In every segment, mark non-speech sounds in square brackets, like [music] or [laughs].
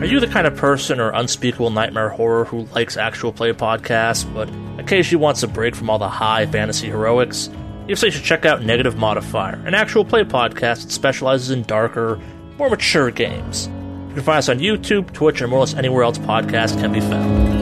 Are you the kind of person or unspeakable nightmare horror who likes actual play podcasts, but occasionally wants a break from all the high fantasy heroics? You say you should check out Negative Modifier, an actual play podcast that specializes in darker, more mature games. You can find us on YouTube, Twitch, and more or less anywhere else podcasts can be found.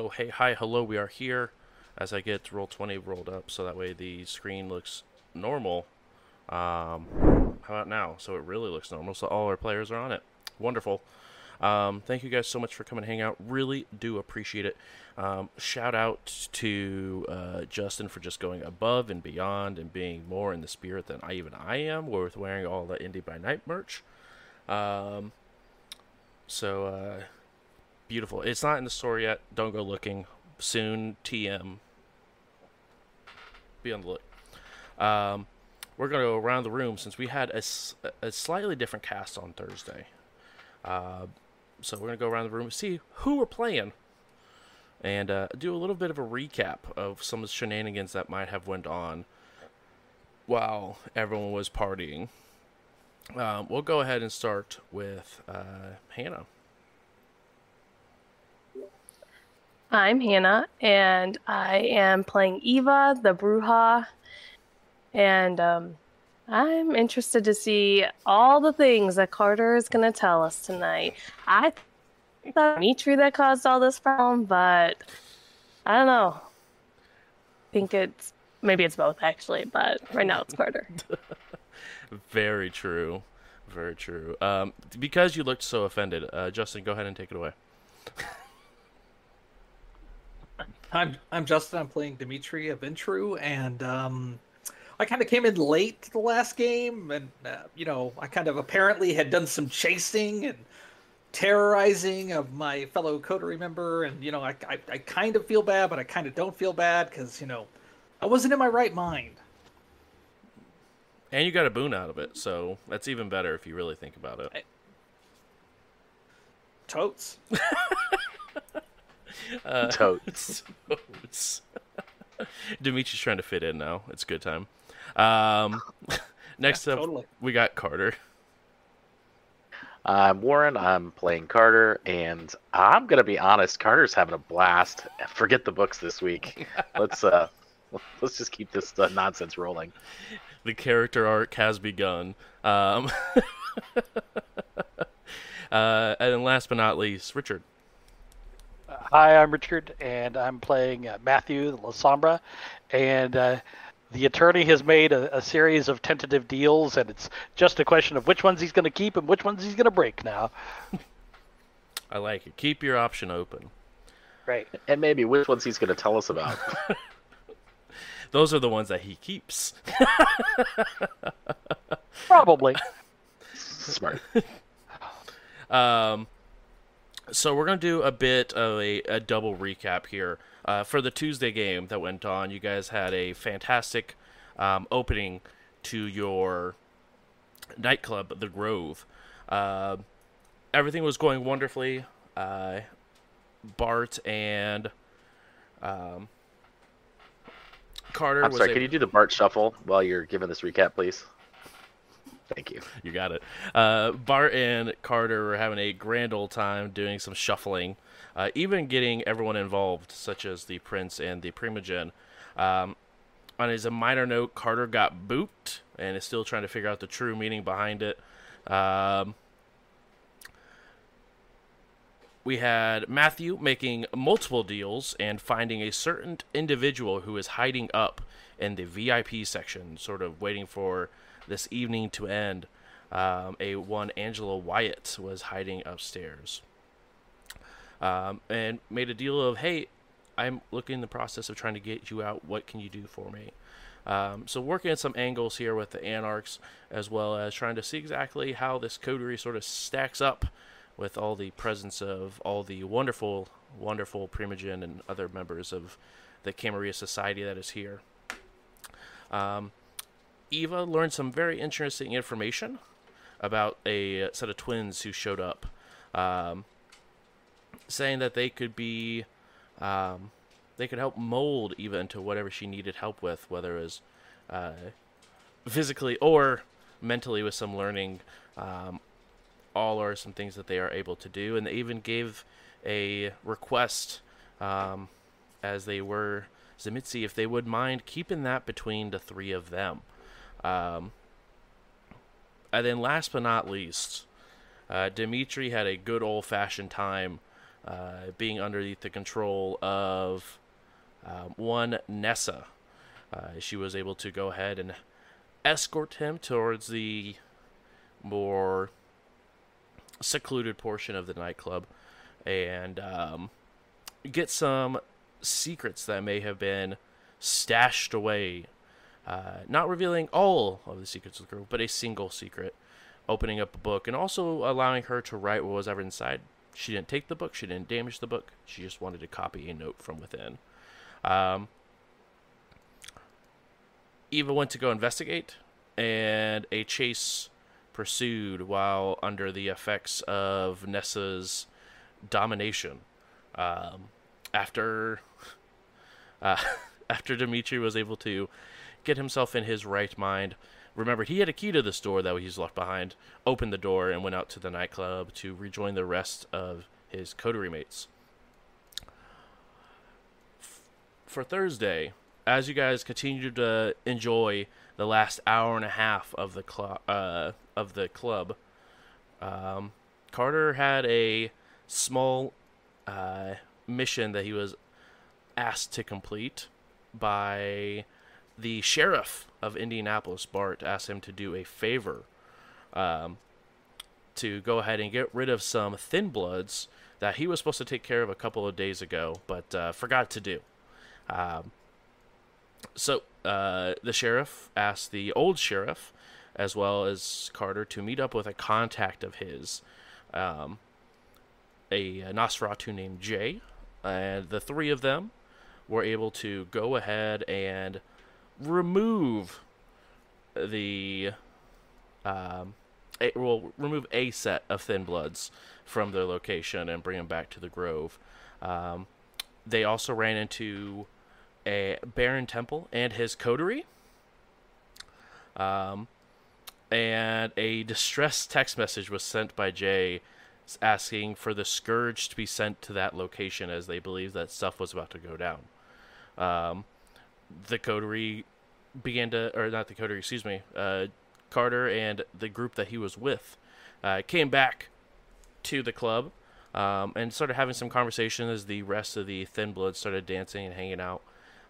Oh, hey, hi, hello, we are here. As I get Roll20 rolled up, so that way the screen looks normal. Um, how about now? So it really looks normal, so all our players are on it. Wonderful. Um, thank you guys so much for coming hang out. Really do appreciate it. Um, shout out to uh, Justin for just going above and beyond and being more in the spirit than I even I am with wearing all the Indy by Night merch. Um, so, uh, beautiful. It's not in the store yet. Don't go looking. Soon, TM. Be on the look. Um, we're going to go around the room since we had a, a slightly different cast on Thursday. Uh, so we're going to go around the room and see who we're playing and uh, do a little bit of a recap of some of the shenanigans that might have went on while everyone was partying. Um, we'll go ahead and start with uh, Hannah. I'm Hannah, and I am playing Eva, the Brujah, and um, I'm interested to see all the things that Carter is going to tell us tonight. I thought Dimitri that caused all this problem, but I don't know. I think it's maybe it's both actually, but right now it's Carter. [laughs] Very true, very true. Um, because you looked so offended, uh, Justin, go ahead and take it away. [laughs] I'm I'm Justin. I'm playing Dimitri Aventru, and um, I kind of came in late to the last game, and uh, you know, I kind of apparently had done some chasing and terrorizing of my fellow coterie member, and you know, I I, I kind of feel bad, but I kind of don't feel bad because you know, I wasn't in my right mind. And you got a boon out of it, so that's even better if you really think about it. I... Totes. [laughs] Uh, [laughs] totes. [laughs] totes. [laughs] Dimitri's trying to fit in now. It's a good time. Um, next yeah, up, totally. we got Carter. I'm Warren. I'm playing Carter, and I'm gonna be honest. Carter's having a blast. Forget the books this week. let's uh, let's just keep this uh, nonsense rolling. The character arc has begun. Um, uh, and last but not least, Richard. Hi, I'm Richard, and I'm playing uh, Matthew La Sombra, and uh, the attorney has made a, a, series of tentative deals, and it's just a question of which ones he's going to keep and which ones he's going to break now. [laughs] I like it. Keep your option open. Right. And maybe which ones he's going to tell us about. [laughs] [laughs] Those are the ones that he keeps. Probably. Smart. Um, so we're going to do a bit of a, a double recap here. Uh, for the Tuesday game that went on, you guys had a fantastic um, opening to your nightclub, The Grove. Uh, everything was going wonderfully. Uh, Bart and um, Carter. I'm sorry. A... Can you do the Bart shuffle while you're giving this recap, please? Thank you. You got it. Uh, Bart and Carter were having a grand old time doing some shuffling, uh, even getting everyone involved, such as the Prince and the Primogen. Um, on as a minor note, Carter got booped and is still trying to figure out the true meaning behind it. Um, we had Matthew making multiple deals and finding a certain individual who is hiding up in the VIP section, sort of waiting for this evening to end, um, a one Angela Wyatt was hiding upstairs, um, and made a deal of, hey, I'm looking in the process of trying to get you out. What can you do for me? Um, so working at some angles here with the Anarchs, as well as trying to see exactly how this coterie sort of stacks up with all the presence of all the wonderful, wonderful Primogen and other members of the Camarilla Society that is here. Um, Eva learned some very interesting information about a set of twins who showed up, um, saying that they could be, um, they could help mold Eva into whatever she needed help with, whether it was uh, physically or mentally with some learning. Um, all are some things that they are able to do, and they even gave a request um, as they were Tzimisce if they would mind keeping that between the three of them. Um, and then last but not least, uh, Dimitri had a good old fashioned time uh, being underneath the control of um, one Nessa. Uh, she was able to go ahead and escort him towards the more secluded portion of the nightclub and um, get some secrets that may have been stashed away. Uh, not revealing all of the secrets of the group, but a single secret. Opening up a book and also allowing her to write what was ever inside. She didn't take the book, she didn't damage the book, she just wanted to copy a note from within. Um, Eva went to go investigate, and a chase pursued while under the effects of Nessa's domination. Um, after [laughs] uh, [laughs] after Dimitri was able to get himself in his right mind, remember he had a key to this door that he's left behind. Opened the door and went out to the nightclub to rejoin the rest of his coterie mates. For Thursday, as you guys continue to enjoy the last hour and a half of the club, uh, of the club, um, Carter had a small uh, mission that he was asked to complete by the sheriff of Indianapolis. Bart asked him to do a favor um, to go ahead and get rid of some thin bloods that he was supposed to take care of a couple of days ago, but uh, forgot to do. Um, so uh, the sheriff asked the old sheriff, as well as Carter, to meet up with a contact of his, um, a, Nosferatu named Jay, and the three of them were able to go ahead and remove the um, a, well, remove a set of thin bloods from their location and bring them back to the grove. Um, they also ran into a Baron Temple and his coterie. Um, and a distress text message was sent by Jay asking for the scourge to be sent to that location as they believed that stuff was about to go down. Um, the coterie began to, or not the coder, excuse me, uh, Carter and the group that he was with uh, came back to the club um, and started having some conversation as the rest of the Thin Blood started dancing and hanging out,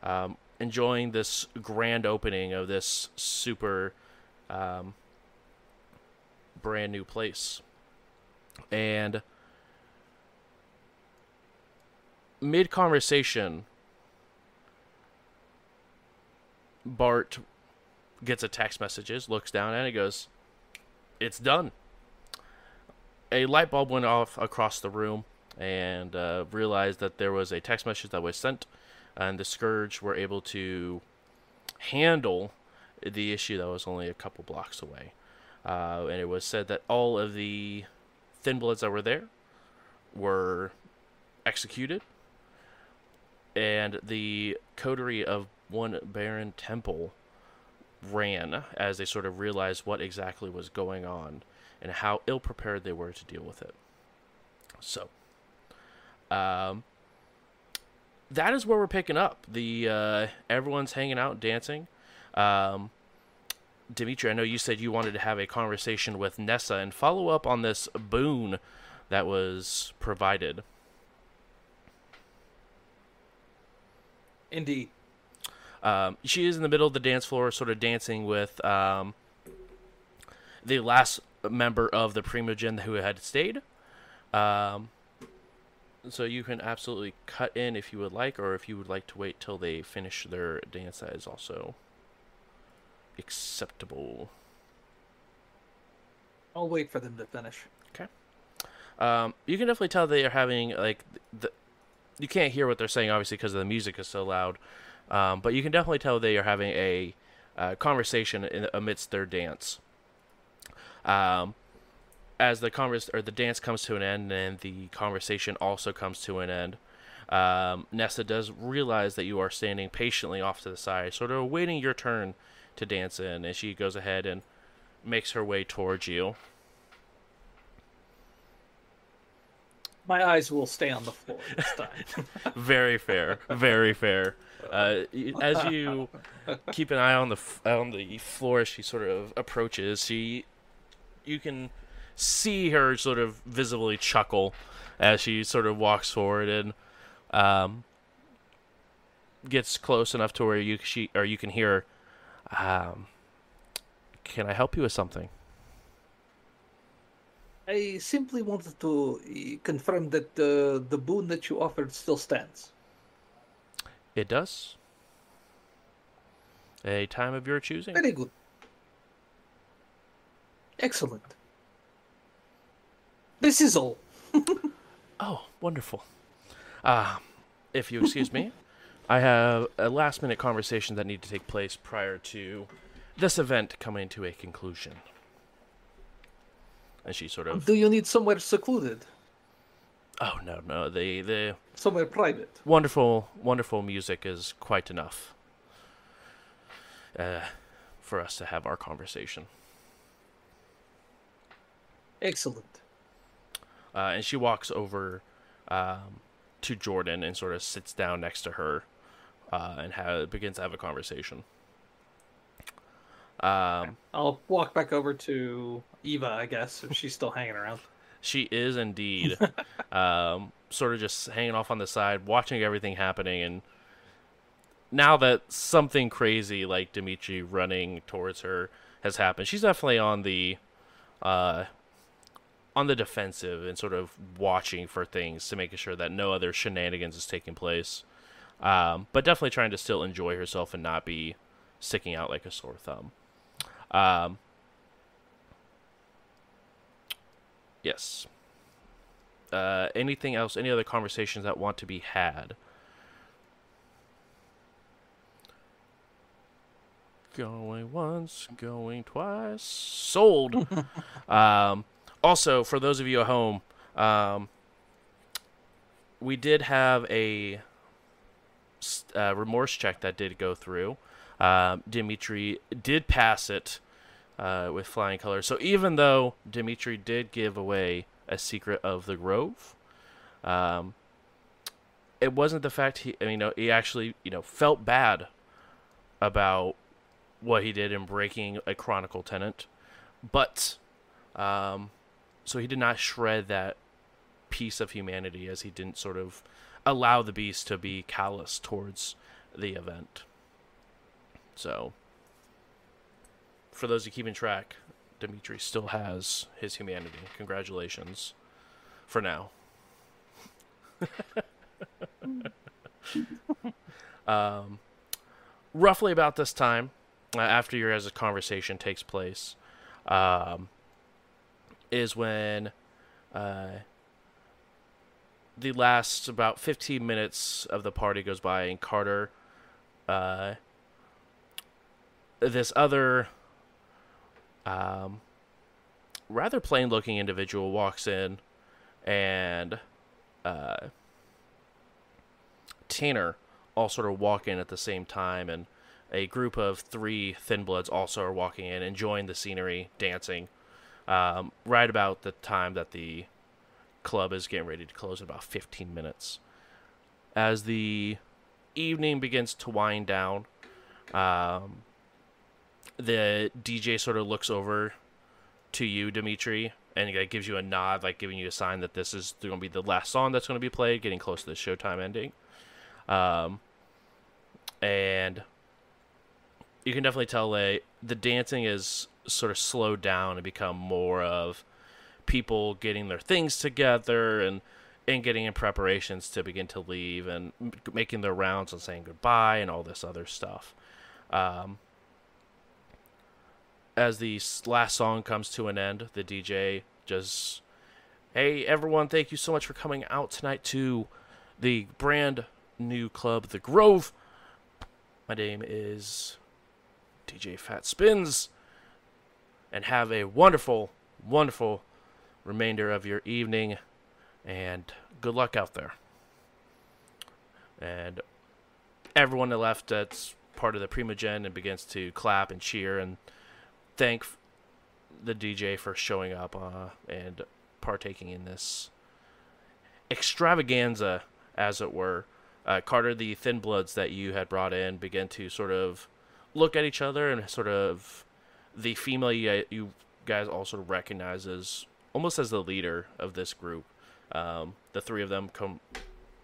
um, enjoying this grand opening of this super um, brand new place. And mid conversation, Bart gets a text messages, looks down at it, goes, "It's done." A light bulb went off across the room, and uh, realized that there was a text message that was sent, and the Scourge were able to handle the issue that was only a couple blocks away. Uh, and it was said that all of the thin bloods that were there were executed, and the coterie of one Baron Temple ran as they sort of realized what exactly was going on and how ill prepared they were to deal with it. So, um, that is where we're picking up. The uh, everyone's hanging out, dancing. Um, Dimitri, I know you said you wanted to have a conversation with Nessa and follow up on this boon that was provided. Indeed. Um, she is in the middle of the dance floor, sort of dancing with um, the last member of the Primogen who had stayed. Um, so you can absolutely cut in if you would like, or if you would like to wait till they finish their dance. That is also acceptable. I'll wait for them to finish. Okay. Um, you can definitely tell they are having like the. You can't hear what they're saying, obviously, because the music is so loud. Um, but you can definitely tell they are having a uh, conversation in, amidst their dance. Um, as the converse or the dance comes to an end, and the conversation also comes to an end. Um, Nessa does realize that you are standing patiently off to the side, sort of awaiting your turn to dance in, and she goes ahead and makes her way towards you. My eyes will stay on the floor this time. [laughs] very fair, very fair. Uh, as you [laughs] keep an eye on the on the floor, as she sort of approaches. She, you can see her sort of visibly chuckle as she sort of walks forward and um, gets close enough to where you she or you can hear. Um, can I help you with something? I simply wanted to uh, confirm that uh, the boon that you offered still stands. It does. A time of your choosing. Very good. Excellent. This is all. [laughs] Oh, wonderful. Uh, if you excuse me, I have a last minute conversation that need to take place prior to this event coming to a conclusion. And she sort of, Do you need somewhere secluded? oh no, no, the the Somewhere private? wonderful, wonderful music is quite enough uh, for us to have our conversation. Excellent. Uh, and she walks over um, to Jordan and sort of sits down next to her uh, and ha- begins to have a conversation. Um, I'll walk back over to Eva, I guess, if she's still hanging around. she is indeed [laughs] um, sort of just hanging off on the side, watching everything happening. And now that something crazy like Dimitri running towards her has happened, she's definitely on the uh, on the defensive and sort of watching for things to making sure that no other shenanigans is taking place. Um, but definitely trying to still enjoy herself and not be sticking out like a sore thumb. Um, yes. Uh, anything else? Any other conversations that want to be had? Going once, going twice. Sold. [laughs] um, also, for those of you at home, um, we did have a uh, remorse check that did go through. Um, Dimitri did pass it uh, with flying colors. So even though Dimitri did give away a secret of the Grove, um, it wasn't the fact he, I mean, you know, he actually, you know, felt bad about what he did in breaking a Chronicle tenant, but um, so he did not shred that piece of humanity as he didn't sort of allow the beast to be callous towards the event. So, for those who keeping track, Dimitri still has his humanity. Congratulations. For now. [laughs] um, roughly about this time, uh, after your guys' conversation takes place, um, is when uh, the last about 15 minutes of the party goes by, and Carter, uh, this other, um, rather plain looking individual walks in, and uh, Tanner all sort of walk in at the same time, and a group of three Thin Bloods also are walking in, enjoying the scenery, dancing. Um, right about the time that the club is getting ready to close in about 15 minutes. As the evening begins to wind down, um, the DJ sort of looks over to you, Dimitri, and like, gives you a nod, like giving you a sign that this is going to be the last song that's going to be played, getting close to the showtime ending. Um, and you can definitely tell like, the dancing is sort of slowed down and become more of people getting their things together and and getting in preparations to begin to leave and making their rounds and saying goodbye and all this other stuff. Um, as the last song comes to an end, the DJ just, hey everyone, thank you so much for coming out tonight to the brand new club, The Grove. My name is DJ Fat Spins, and have a wonderful, wonderful remainder of your evening, and good luck out there. And everyone that left that's part of the Primogen and begins to clap and cheer and thank the DJ for showing up uh, and partaking in this extravaganza, as it were. Uh, Carter, the Thin Bloods that you had brought in, begin to sort of look at each other and sort of the female you, you guys also recognize as almost as the leader of this group. Um, the three of them come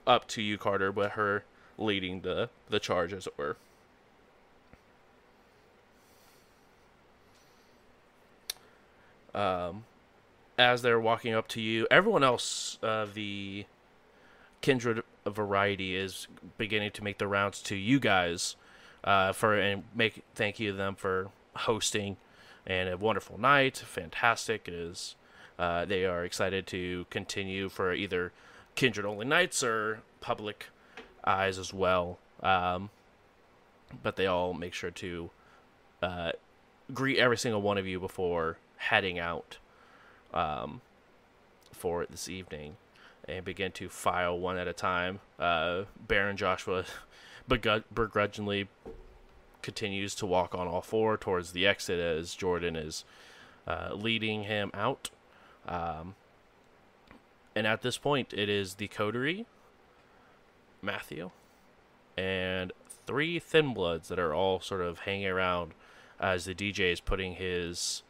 up to you, Carter, with her leading the the charge, as it were. Um, as they're walking up to you, everyone else of the kindred variety is beginning to make the rounds to you guys uh, for and make thank you to them for hosting and a wonderful night. Fantastic. It is. Uh, they are excited to continue for either kindred only nights or public eyes as well. Um, but they all make sure to uh, greet every single one of you before heading out um, for this evening and begin to file one at a time. Uh, Baron Joshua [laughs] begr- begrudgingly continues to walk on all four towards the exit as Jordan is uh, leading him out. Um, and at this point, it is the coterie, Matthew, and three Thin Bloods that are all sort of hanging around as the DJ is putting his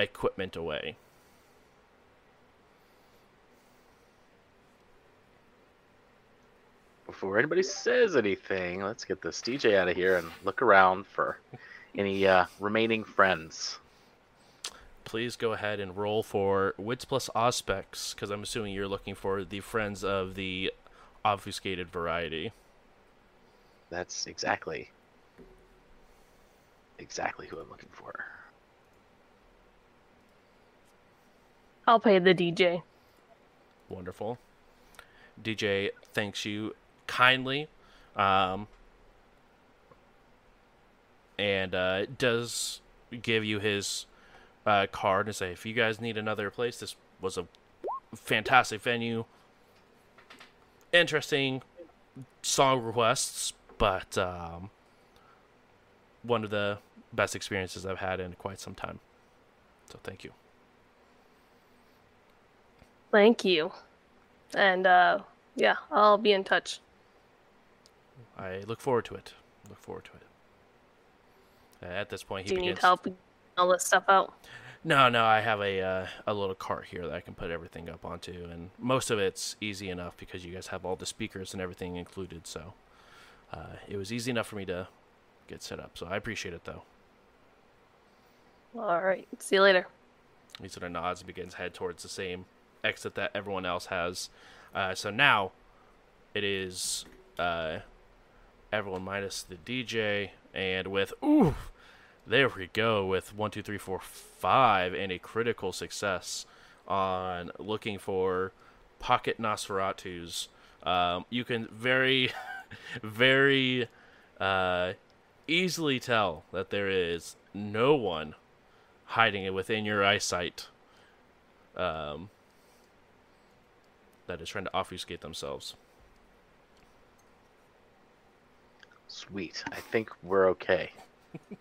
equipment away. Before anybody says anything, let's get this DJ out of here and look around for any uh, remaining friends. Please go ahead and roll for Wits plus Auspex, because I'm assuming you're looking for the friends of the obfuscated variety. That's exactly exactly who I'm looking for. I'll pay the DJ. Wonderful. DJ thanks you kindly, um, and uh, does give you his uh, card and say, if you guys need another place, this was a fantastic venue. Interesting song requests, but um, one of the best experiences I've had in quite some time. So thank you. Thank you. And uh yeah, I'll be in touch. I look forward to it. Look forward to it. Uh, at this point, he Do you begins. need help getting all this stuff out? No, no, I have a uh, a little cart here that I can put everything up onto, and most of it's easy enough because you guys have all the speakers and everything included. So uh, it was easy enough for me to get set up. So I appreciate it, though. All right. See you later. He sort of nods and begins head towards the same exit that everyone else has. Uh, so now it is uh, everyone minus the DJ, and with ooh, there we go with one, two, three, four, five, and a critical success on looking for pocket Nosferatus. Um, you can very, [laughs] very uh, easily tell that there is no one hiding it within your eyesight um, that is trying to obfuscate themselves. Sweet. I think we're okay. [laughs]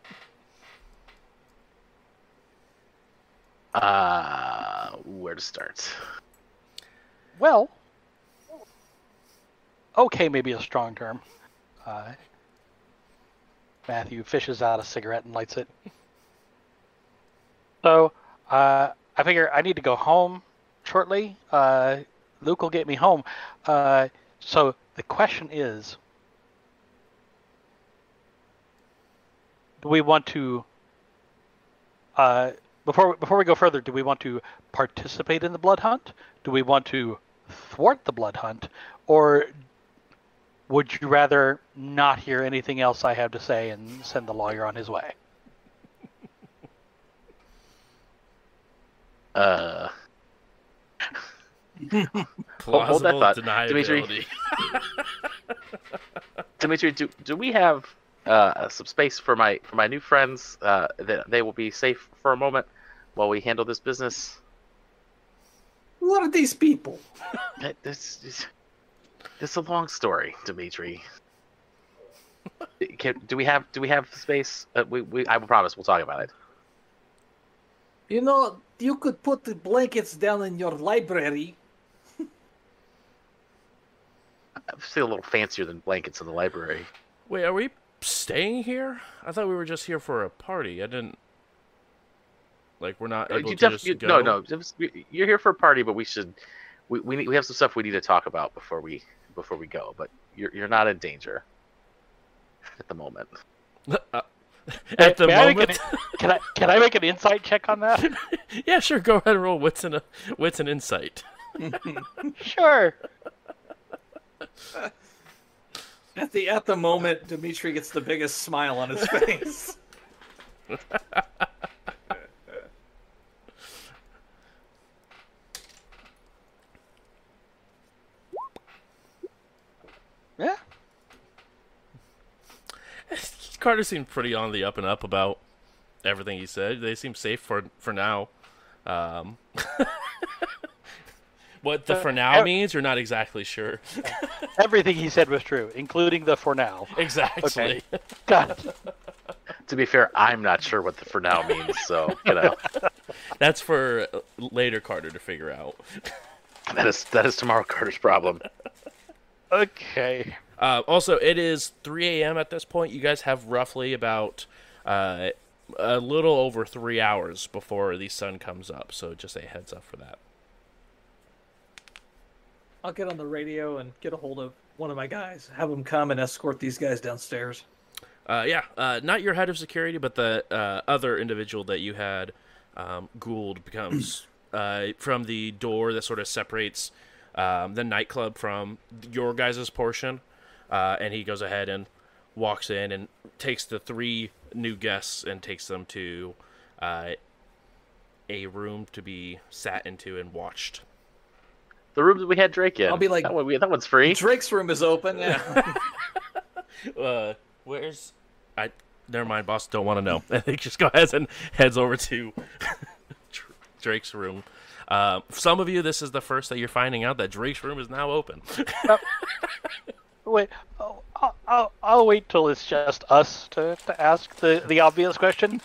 uh, where to start? Well, okay, maybe a strong term. Uh, Matthew fishes out a cigarette and lights it. So, uh, I figure I need to go home shortly. Uh, Luke will get me home. Uh, so the question is, do we want to uh, before before we go further, do we want to participate in the blood hunt? Do we want to thwart the blood hunt, or would you rather not hear anything else I have to say and send the lawyer on his way? Uh, Plausible Hold that thought. deniability. [laughs] Dimitri, do do we have uh, some space for my for my new friends? Uh, that they will be safe for a moment while we handle this business. What are these people? [laughs] This is this is a long story, Dimitri. [laughs] Can, do we have do we have space? Uh, we, we I will promise we'll talk about it. You know, you could put the blankets down in your library. Obviously, a little fancier than blankets in the library. Wait, are we staying here? I thought we were just here for a party. I didn't. Like we're not Uh, able you to def- just you- go. no, no. You're here for a party, but we should. We we, need, we have some stuff we need to talk about before we before we go. But you're you're not in danger at the moment. [laughs] Uh, At the May I moment, an- can I can I make an insight check on that? [laughs] yeah, sure. Go ahead and roll wits and a wits and insight. [laughs] sure. [laughs] At the at the moment, Dimitri gets the biggest smile on his face. [laughs] Yeah. Carter seemed pretty on the up and up about everything he said. They seem safe for for now. Um, [laughs] what the Uh, for now ev- means, you're not exactly sure. [laughs] Everything he said was true, including the for now. [laughs] exactly. Got it. [laughs] To be fair, I'm not sure what the for now means. So you know That's for uh, later Carter to figure out. that is that is tomorrow Carter's problem. Okay. Uh, also, it is 3 a.m. at this point. You guys have roughly about uh, a little over three hours before the sun comes up. So just a heads up for that. I'll get on the radio and get a hold of one of my guys, have them come and escort these guys downstairs. Uh, yeah, uh, not your head of security, but the uh, other individual that you had, um, Gould, becomes [clears throat] uh, from the door that sort of separates um, the nightclub from your guys' portion. Uh, and he goes ahead and walks in and takes the three new guests and takes them to uh, a room to be sat into and watched. The room that we had Drake in. I'll be like- that, one, we, that one's free. Drake's room is open. Yeah. [laughs] Uh, where's I? Never mind, boss. Don't want to know. [laughs] I think just go ahead and heads over to [laughs] Drake's room. Uh, some of you, this is the first that you're finding out that Drake's room is now open. Wait. Oh, I'll, I'll, I'll wait till it's just us to, to ask the, the obvious question.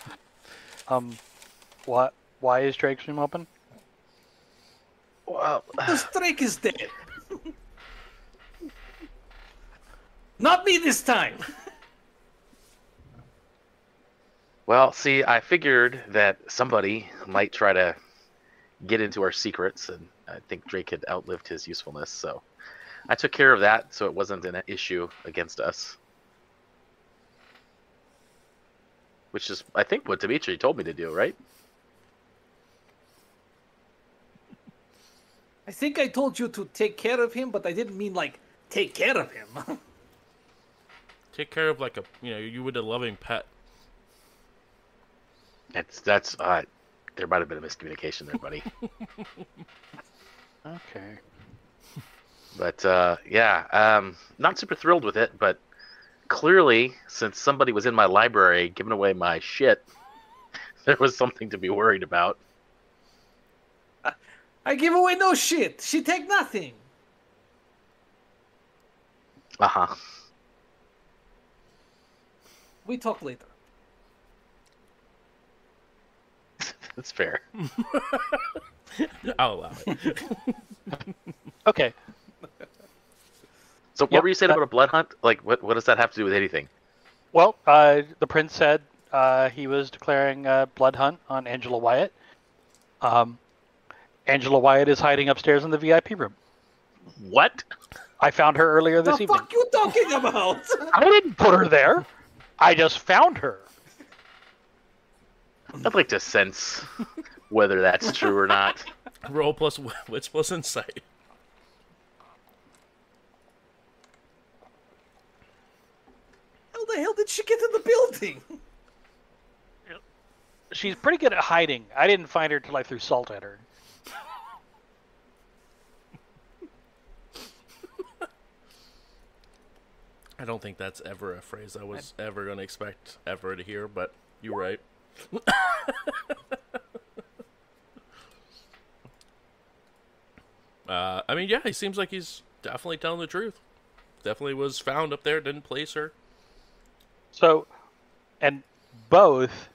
Um, what? Why is Drake's room open? Well, Because Drake is dead. [laughs] Not me this time. well, see, I figured that somebody might try to get into our secrets, and I think Drake had outlived his usefulness, so I took care of that, so it wasn't an issue against us. Which is, I think, what Dimitri told me to do, right? I think I told you to take care of him, but I didn't mean like take care of him. [laughs] Take care of like a you know you would a loving pet. That's that's uh, there might have been a miscommunication there, buddy. [laughs] Okay. But uh, yeah, um, not super thrilled with it. But clearly, since somebody was in my library giving away my shit, [laughs] there was something to be worried about. I give away no shit. She take nothing. Uh huh. We talk later. [laughs] That's fair. [laughs] I'll allow it. [laughs] Okay. So, what Yep, were you saying that- about a blood hunt? Like, what what does that have to do with anything? Well, uh, the prince said uh, he was declaring a blood hunt on Angela Wyatt. Um, Angela Wyatt is hiding upstairs in the VIP room. What? I found her earlier this the evening. What fuck you talking about? [laughs] I didn't put her there. I just found her. I'd like to sense whether that's true or not. Roll plus w- wits plus insight. How the hell did she get in the building? she's pretty good at hiding. I didn't find her till I threw salt at her. I don't think that's ever a phrase I was ever going to expect ever to hear, but you're right. [laughs] uh, I mean, yeah, he seems like he's definitely telling the truth. Definitely was found up there, didn't place her. So, and both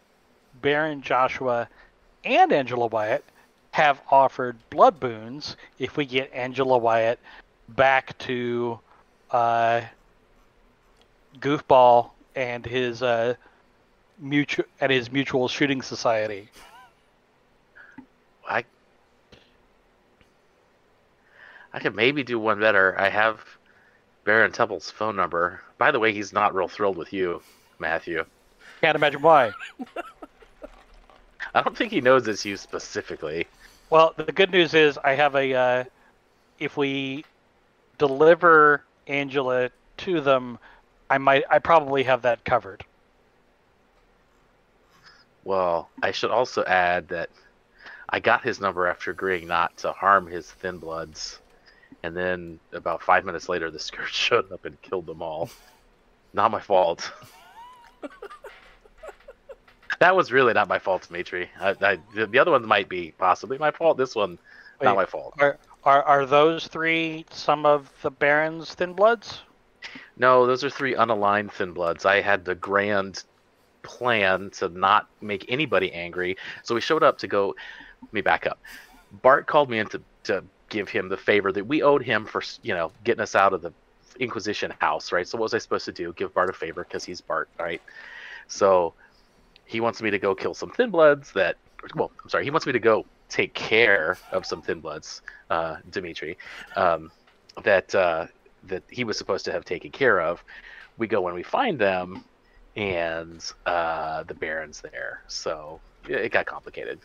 Baron Joshua and Angela Wyatt have offered blood boons if we get Angela Wyatt back to uh, Goofball and his uh, mutual and his mutual shooting society. I I could maybe do one better. I have Baron Temple's phone number. By the way, he's not real thrilled with you, Matthew. Can't imagine why. I don't think he knows it's you specifically. Well, the good news is I have a. Uh, if we deliver Angela to them, I might. I probably have that covered. Well, I should also add that I got his number after agreeing not to harm his thin bloods, and then about five minutes later, the Scourge [laughs] showed up and killed them all. Not my fault. that was really not my fault, Dimitri. I, I, the the other ones might be possibly my fault. This one, not my fault. Are are are those three some of the Baron's thin bloods? No, those are three unaligned thin bloods. I had the grand plan to not make anybody angry, so we showed up to go. Let me back up. Bart called me in to, to give him the favor that we owed him for, you know, getting us out of the Inquisition house, right? So what was I supposed to do? Give Bart a favor because he's Bart, right? So he wants me to go kill some thin bloods that. Well, I'm sorry. He wants me to go take care of some thin bloods, uh, Dimitri. Um, that uh, that he was supposed to have taken care of. We go when we find them, and uh, the Baron's there. So it got complicated.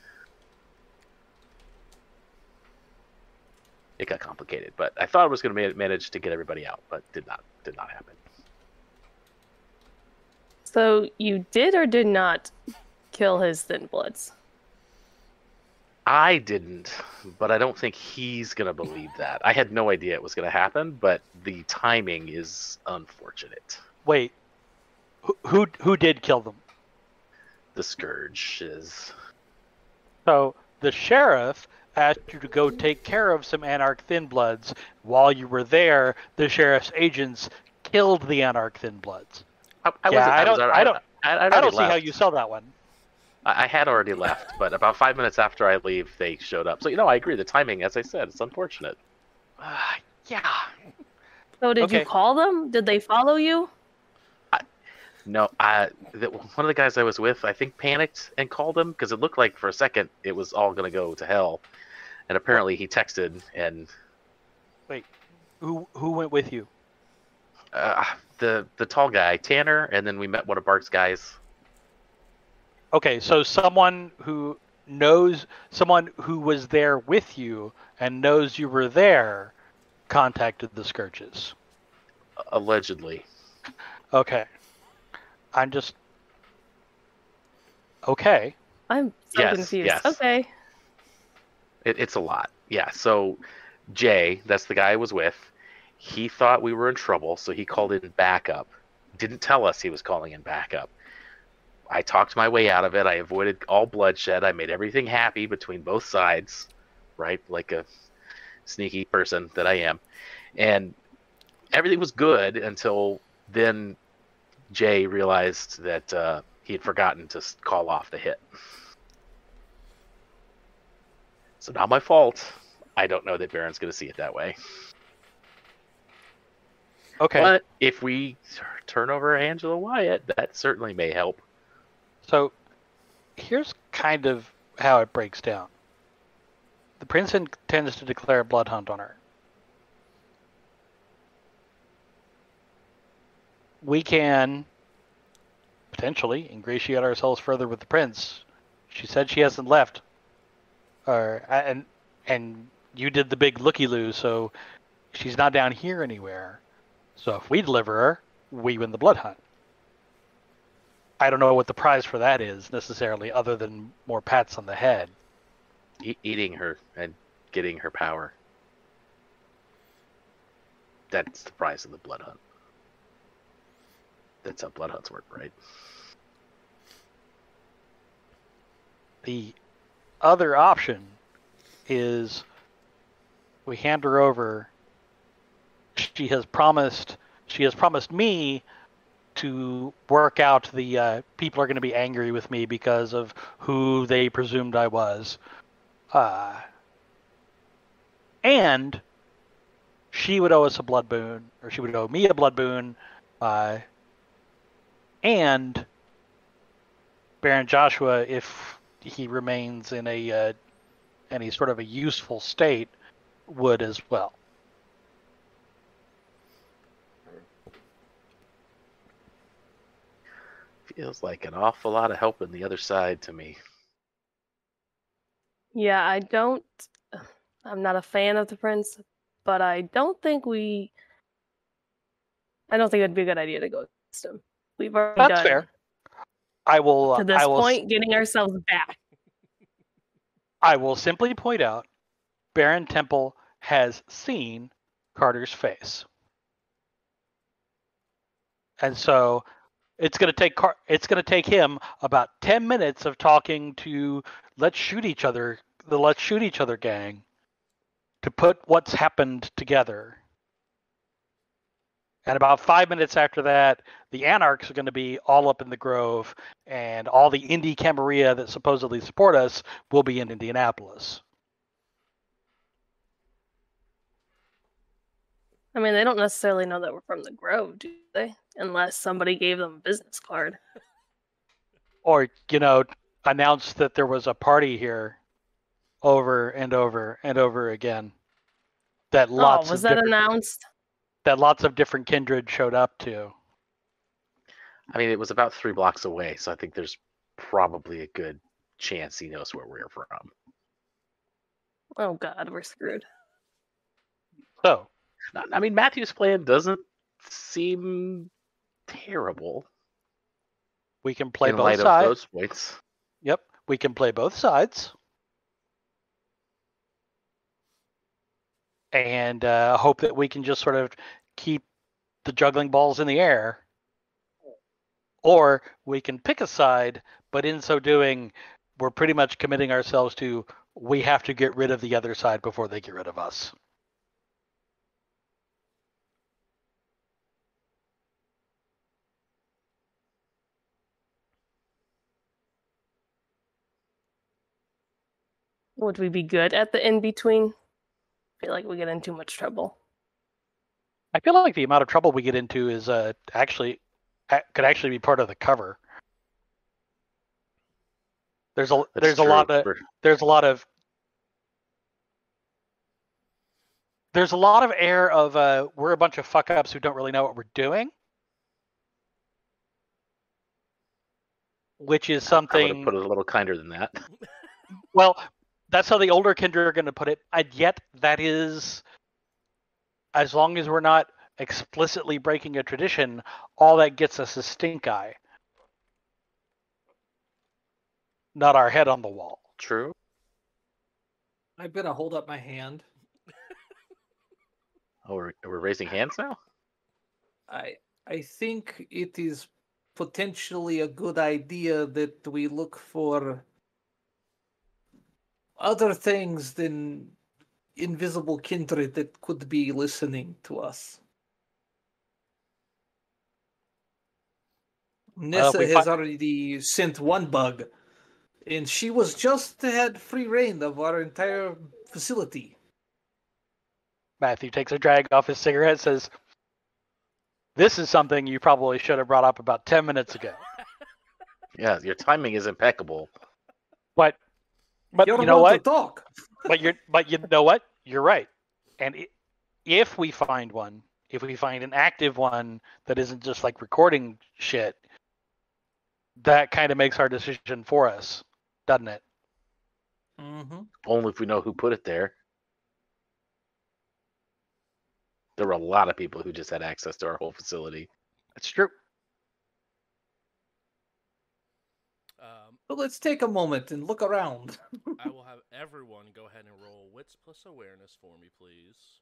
It got complicated, but I thought I was going to manage to get everybody out, but did not. Did not happen. So you did or did not kill his thin bloods? I didn't, but I don't think he's going to believe that. I had no idea it was going to happen, but the timing is unfortunate. Wait, who who, who did kill them? The scourge is So the sheriff asked you to go take care of some Anarch Thin Bloods. While you were there, the sheriff's agents killed the Anarch Thin Bloods. I, I Yeah, I don't- I don't- I, I'd I don't see how you sell that one. I I had already [laughs] left, but about five minutes after I leave, they showed up. So you know, I agree. The timing, as I said, it's unfortunate. Uh, [sighs] yeah. So did Okay. you call them? Did they follow you? No, I the, one of the guys I was with, I think, panicked and called him because it looked like for a second it was all gonna go to hell, and apparently he texted and Wait, Who who went with you? uh, the the tall guy Tanner, and then we met one of Bart's guys. Okay, so someone who knows someone who was there with you and knows you were there contacted the scourges. Allegedly, Okay. I'm just Okay. I'm so Yes, confused. yes. Okay. it, it's a lot. Yeah. So Jay, that's the guy I was with. He thought we were in trouble, so he called in backup. Didn't tell us he was calling in backup. I talked my way out of it. I avoided all bloodshed. I made everything happy between both sides, right? Like a sneaky person that I am. And everything was good until then Jay realized that uh, he had forgotten to call off the hit. So not my fault. I don't know that Baron's going to see it that way. Okay. But if we turn over Angela Wyatt, that certainly may help. So here's kind of how it breaks down. The prince intends to declare a blood hunt on her. We can potentially ingratiate ourselves further with the prince. She said she hasn't left. Or and and you did the big looky loo, so she's not down here anywhere. So if we deliver her, we win the blood hunt. I don't know what the prize for that is necessarily, other than more pats on the head. E- eating her and getting her power. That's the prize of the blood hunt. That's how blood hunts work, right? The other option is we hand her over. She has promised. She has promised me to work out the uh, people are going to be angry with me because of who they presumed I was. Uh, and she would owe us a blood boon, or she would owe me a blood boon. Uh, and Baron Joshua, if he remains in a uh, any sort of a useful state, would as well. Feels like an awful lot of help in the other side to me. Yeah, I don't. I'm not a fan of the prince, but I don't think we. I don't think it'd be a good idea to go against him. We've already That's done fair. I will. uh, to this I will. point getting ourselves back. I will simply point out, Baron Temple has seen Carter's face, and so it's going to take Car- it's going to take him about ten minutes of talking to let's shoot each other the let's shoot each other gang to put what's happened together. And about five minutes after that, the Anarchs are going to be all up in the Grove, and all the Indy Camarilla that supposedly support us will be in Indianapolis. I mean, they don't necessarily know that we're from the Grove, do they? Unless somebody gave them a business card. Or, you know, announced that there was a party here over and over and over again. That oh, lots oh, was of that announced? that lots of different kindred showed up to. I mean, it was about three blocks away, so I think there's probably a good chance he knows where we're from. Oh God, we're screwed. So, Not- I mean, Matthew's plan doesn't seem terrible we can play in both sides. Yep, we can play both sides. And uh, hope that we can just sort of keep the juggling balls in the air. Or we can pick a side, but in so doing, we're pretty much committing ourselves to we have to get rid of the other side before they get rid of us. Would we be good at the in between? I feel like we get in too much trouble. I feel like the amount of trouble we get into is uh, actually could actually be part of the cover. There's a That's there's a lot of there's a lot of there's a lot of air of uh, we're a bunch of fuck ups who don't really know what we're doing, which is something. I would have something. put it a little kinder than that. Well, that's how the older kinder are going to put it, and yet that is, as long as we're not explicitly breaking a tradition, all that gets us is stink eye, not our head on the wall. True. I'm gonna hold up my hand. Oh, we're, we're raising hands now. I I think it is potentially a good idea that we look for other things than invisible kindred that could be listening to us. Nessa we has fi- already sent one bug, and she was just had free reign of our entire facility. Matthew takes a drag off his cigarette, says, "This is something you probably should have brought up about ten minutes ago." [laughs] Yeah, your timing is impeccable. But, but You're you know what? talk. [laughs] but you're but you know what you're right and i if we find one if we find an active one that isn't just like recording shit that kind of makes our decision for us doesn't it Mm-hmm. Only if we know who put it there. There were a lot of people who just had access to our whole facility. That's true But let's take a moment and look around. [laughs] I will have everyone go ahead and roll wits plus awareness for me, please.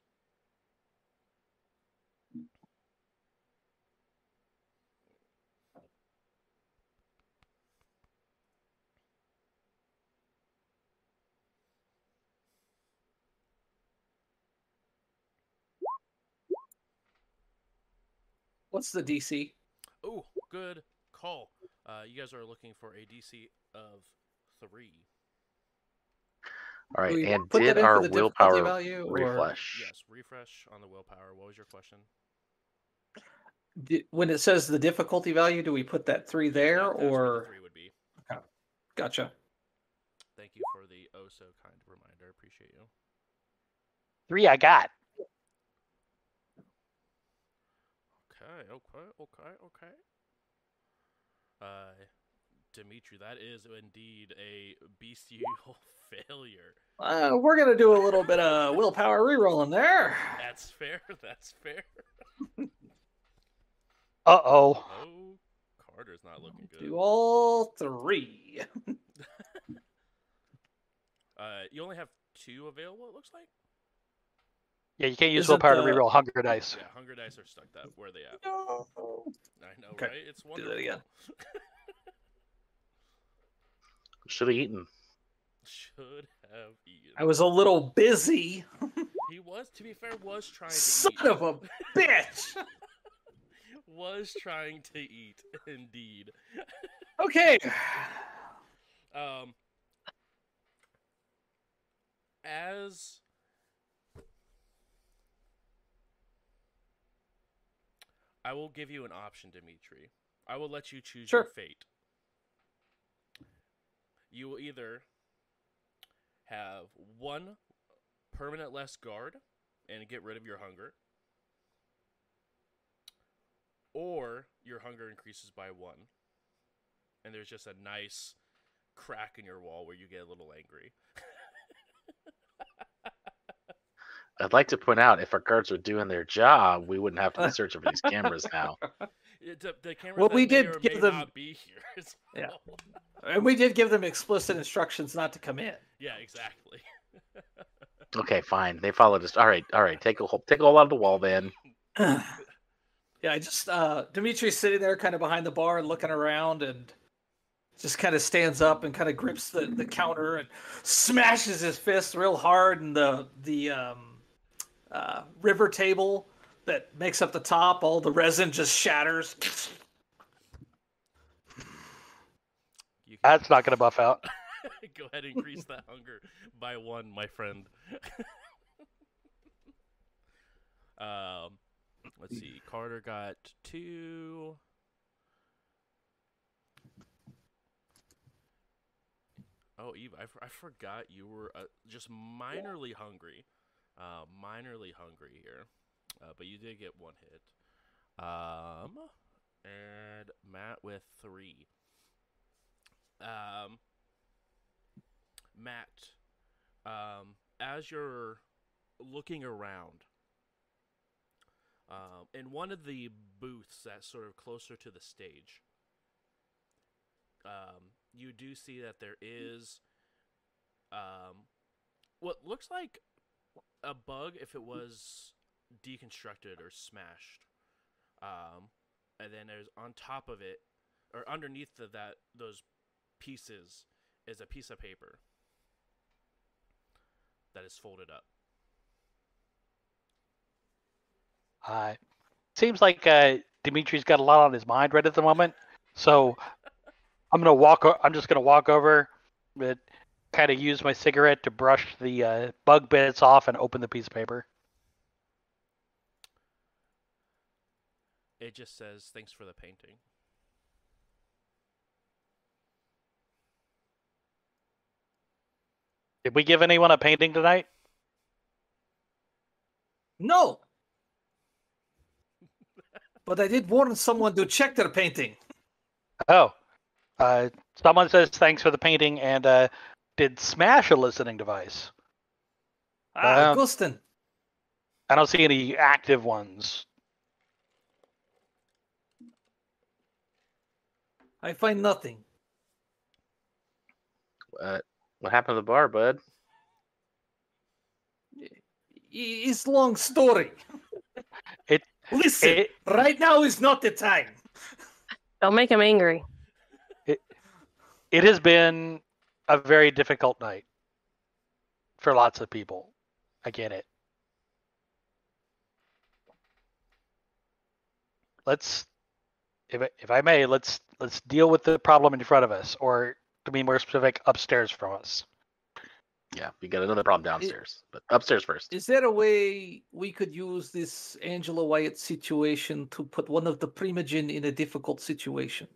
What's the DC? Oh, good call. Uh, you guys are looking for a DC of three. All right, we and did our willpower value, or- refresh? Yes, refresh on the willpower. What was your question? Di- When it says the difficulty value, do we put that three there That- that's what the or? three would be. Okay. Gotcha. Thank you for the oh so kind reminder. Appreciate you. Three I got. Okay, okay, okay, okay. Uh, Dimitri, that is indeed a bestial [laughs] failure. Uh, we're gonna do a little bit of willpower rerolling there. That's fair. [laughs] That's fair. [laughs] Uh oh. Oh, Carter's not looking good. Do all three. Uh, you only have two available. It looks like. Yeah, you can't use Is it willpower to the- reroll hunger dice. Yeah, hunger dice are stuck. That where are they at? No. I know, Okay, right? It's do wonderful. that again. Should have eaten. Should have eaten. I was a little busy. [laughs] He was, to be fair, was trying to Son eat. of a bitch. [laughs] was trying to eat, indeed. [laughs] Okay. Um, as I will give you an option, Dimitri. I will let you choose your Sure. fate. You will either have one permanent less guard and get rid of your hunger, or your hunger increases by one, and there's just a nice crack in your wall where you get a little angry. [laughs] I'd like to point out if our guards were doing their job, we wouldn't have to be searching for these cameras now. [laughs] It, the, the cameras Well, we did or give may them- not be here. [laughs] as Yeah. And we did give them explicit instructions not to come in. yeah, exactly. [laughs] Okay, fine. They followed us. All right, all right. Take a hole. Take a hole out of the wall, then. [sighs] yeah, I just uh Dimitri's sitting there kind of behind the bar and looking around and just kind of stands up and kind of grips the, the counter and smashes his fist real hard and the the um uh river table that makes up the top, all the resin just shatters. That's not going to buff out. [laughs] go ahead and increase that hunger by one, my friend. [laughs] um, let's see. Carter got two. Oh, Eve, I, f- I forgot you were uh, just minorly hungry. Uh, minorly hungry here. Uh, but you did get one hit. Um, and Matt with three. Um, Matt, um, as you're looking around, um, in one of the booths that's sort of closer to the stage, um, you do see that there is um, what looks like a bug if it was deconstructed or smashed. Um, and then there's on top of it, or underneath the, that those pieces, is a piece of paper that is folded up. Uh, seems like uh, Dimitri's got a lot on his mind right at the moment. So I'm gonna walk. O- I'm just gonna walk over, but kind of use my cigarette to brush the uh, bug bits off and open the piece of paper. It just says thanks for the painting. Did we give anyone a painting tonight? No. But I did warn someone to check their painting. Oh, uh, someone says thanks for the painting and uh, did Smash a listening device? Ah, Um, Gustin. I don't see any active ones. I find nothing. Uh, what happened to the bar, bud? It's long story. [laughs] It- Listen, It, right now is not the time. Don't make him angry. it has been a very difficult night for lots of people. I get it. Let's, if I, if I may, let's let's deal with the problem in front of us, or to be more specific, upstairs from us. Yeah, we got another problem downstairs, but upstairs first. Is there a way we could use this Angela Wyatt situation to put one of the Primogen in a difficult situation?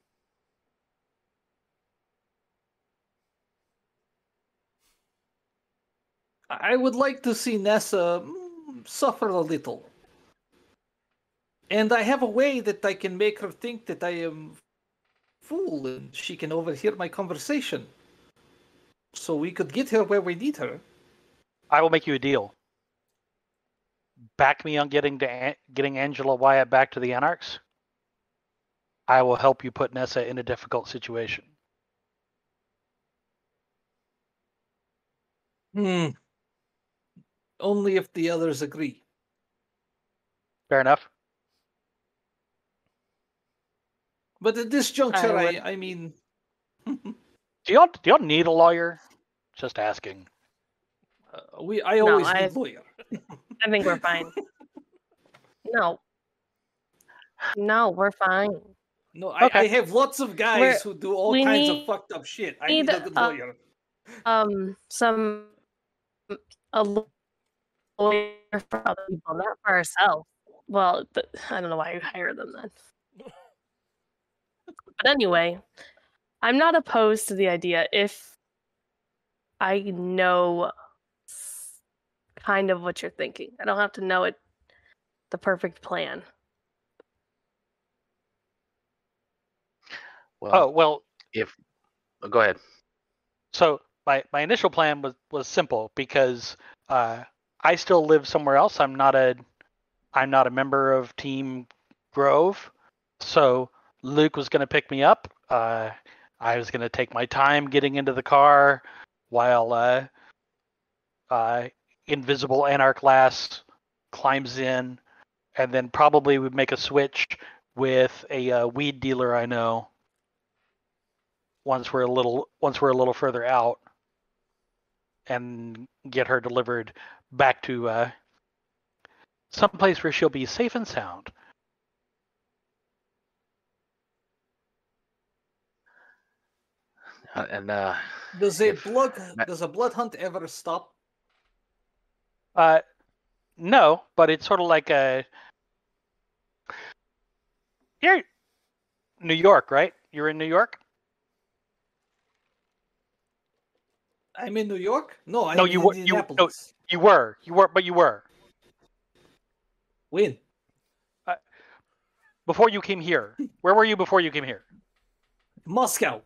I would like to see Nessa mm, suffer a little. And I have a way that I can make her think that I am fool and she can overhear my conversation. So we could get her where we need her. I will make you a deal. Back me on getting to getting Angela Wyatt back to the Anarchs. I will help you put Nessa in a difficult situation. Hmm. Only if the others agree. Fair enough. But at this juncture, would- I, I mean, [laughs] Do y'all do y'all need a lawyer? Just asking. uh, we I No, always I- need lawyer. [laughs] I think we're fine. [laughs] No. No, we're fine. No, I, I have lots of guys We're- who do all kinds need- of fucked up shit. I need, need a good uh, lawyer. Um, some a lawyer [laughs] for other people, not for ourselves. Well, th- [sighs] I don't know why you hire them then. But anyway, I'm not opposed to the idea if I know kind of what you're thinking. I don't have to know it the perfect plan. Well, Oh well, if oh, go ahead. so my my initial plan was was simple because uh, I still live somewhere else. I'm not a I'm not a member of Team Grove, so Luke was going to pick me up. Uh, I was going to take my time getting into the car while uh, uh, Invisible Anarch climbs in, and then probably would make a switch with a uh, weed dealer I know once we're a little once we're a little further out and get her delivered back to uh some place where she'll be safe and sound. Uh, and uh, Does a if- blood Ma- does a blood hunt ever stop? Uh no, but it's sort of like a You're New York, right? You're in New York? I'm in New York. No, I'm No, in you were- you- no. You were. You were but you were. When? Before you came here. Where were you before you came here? Moscow.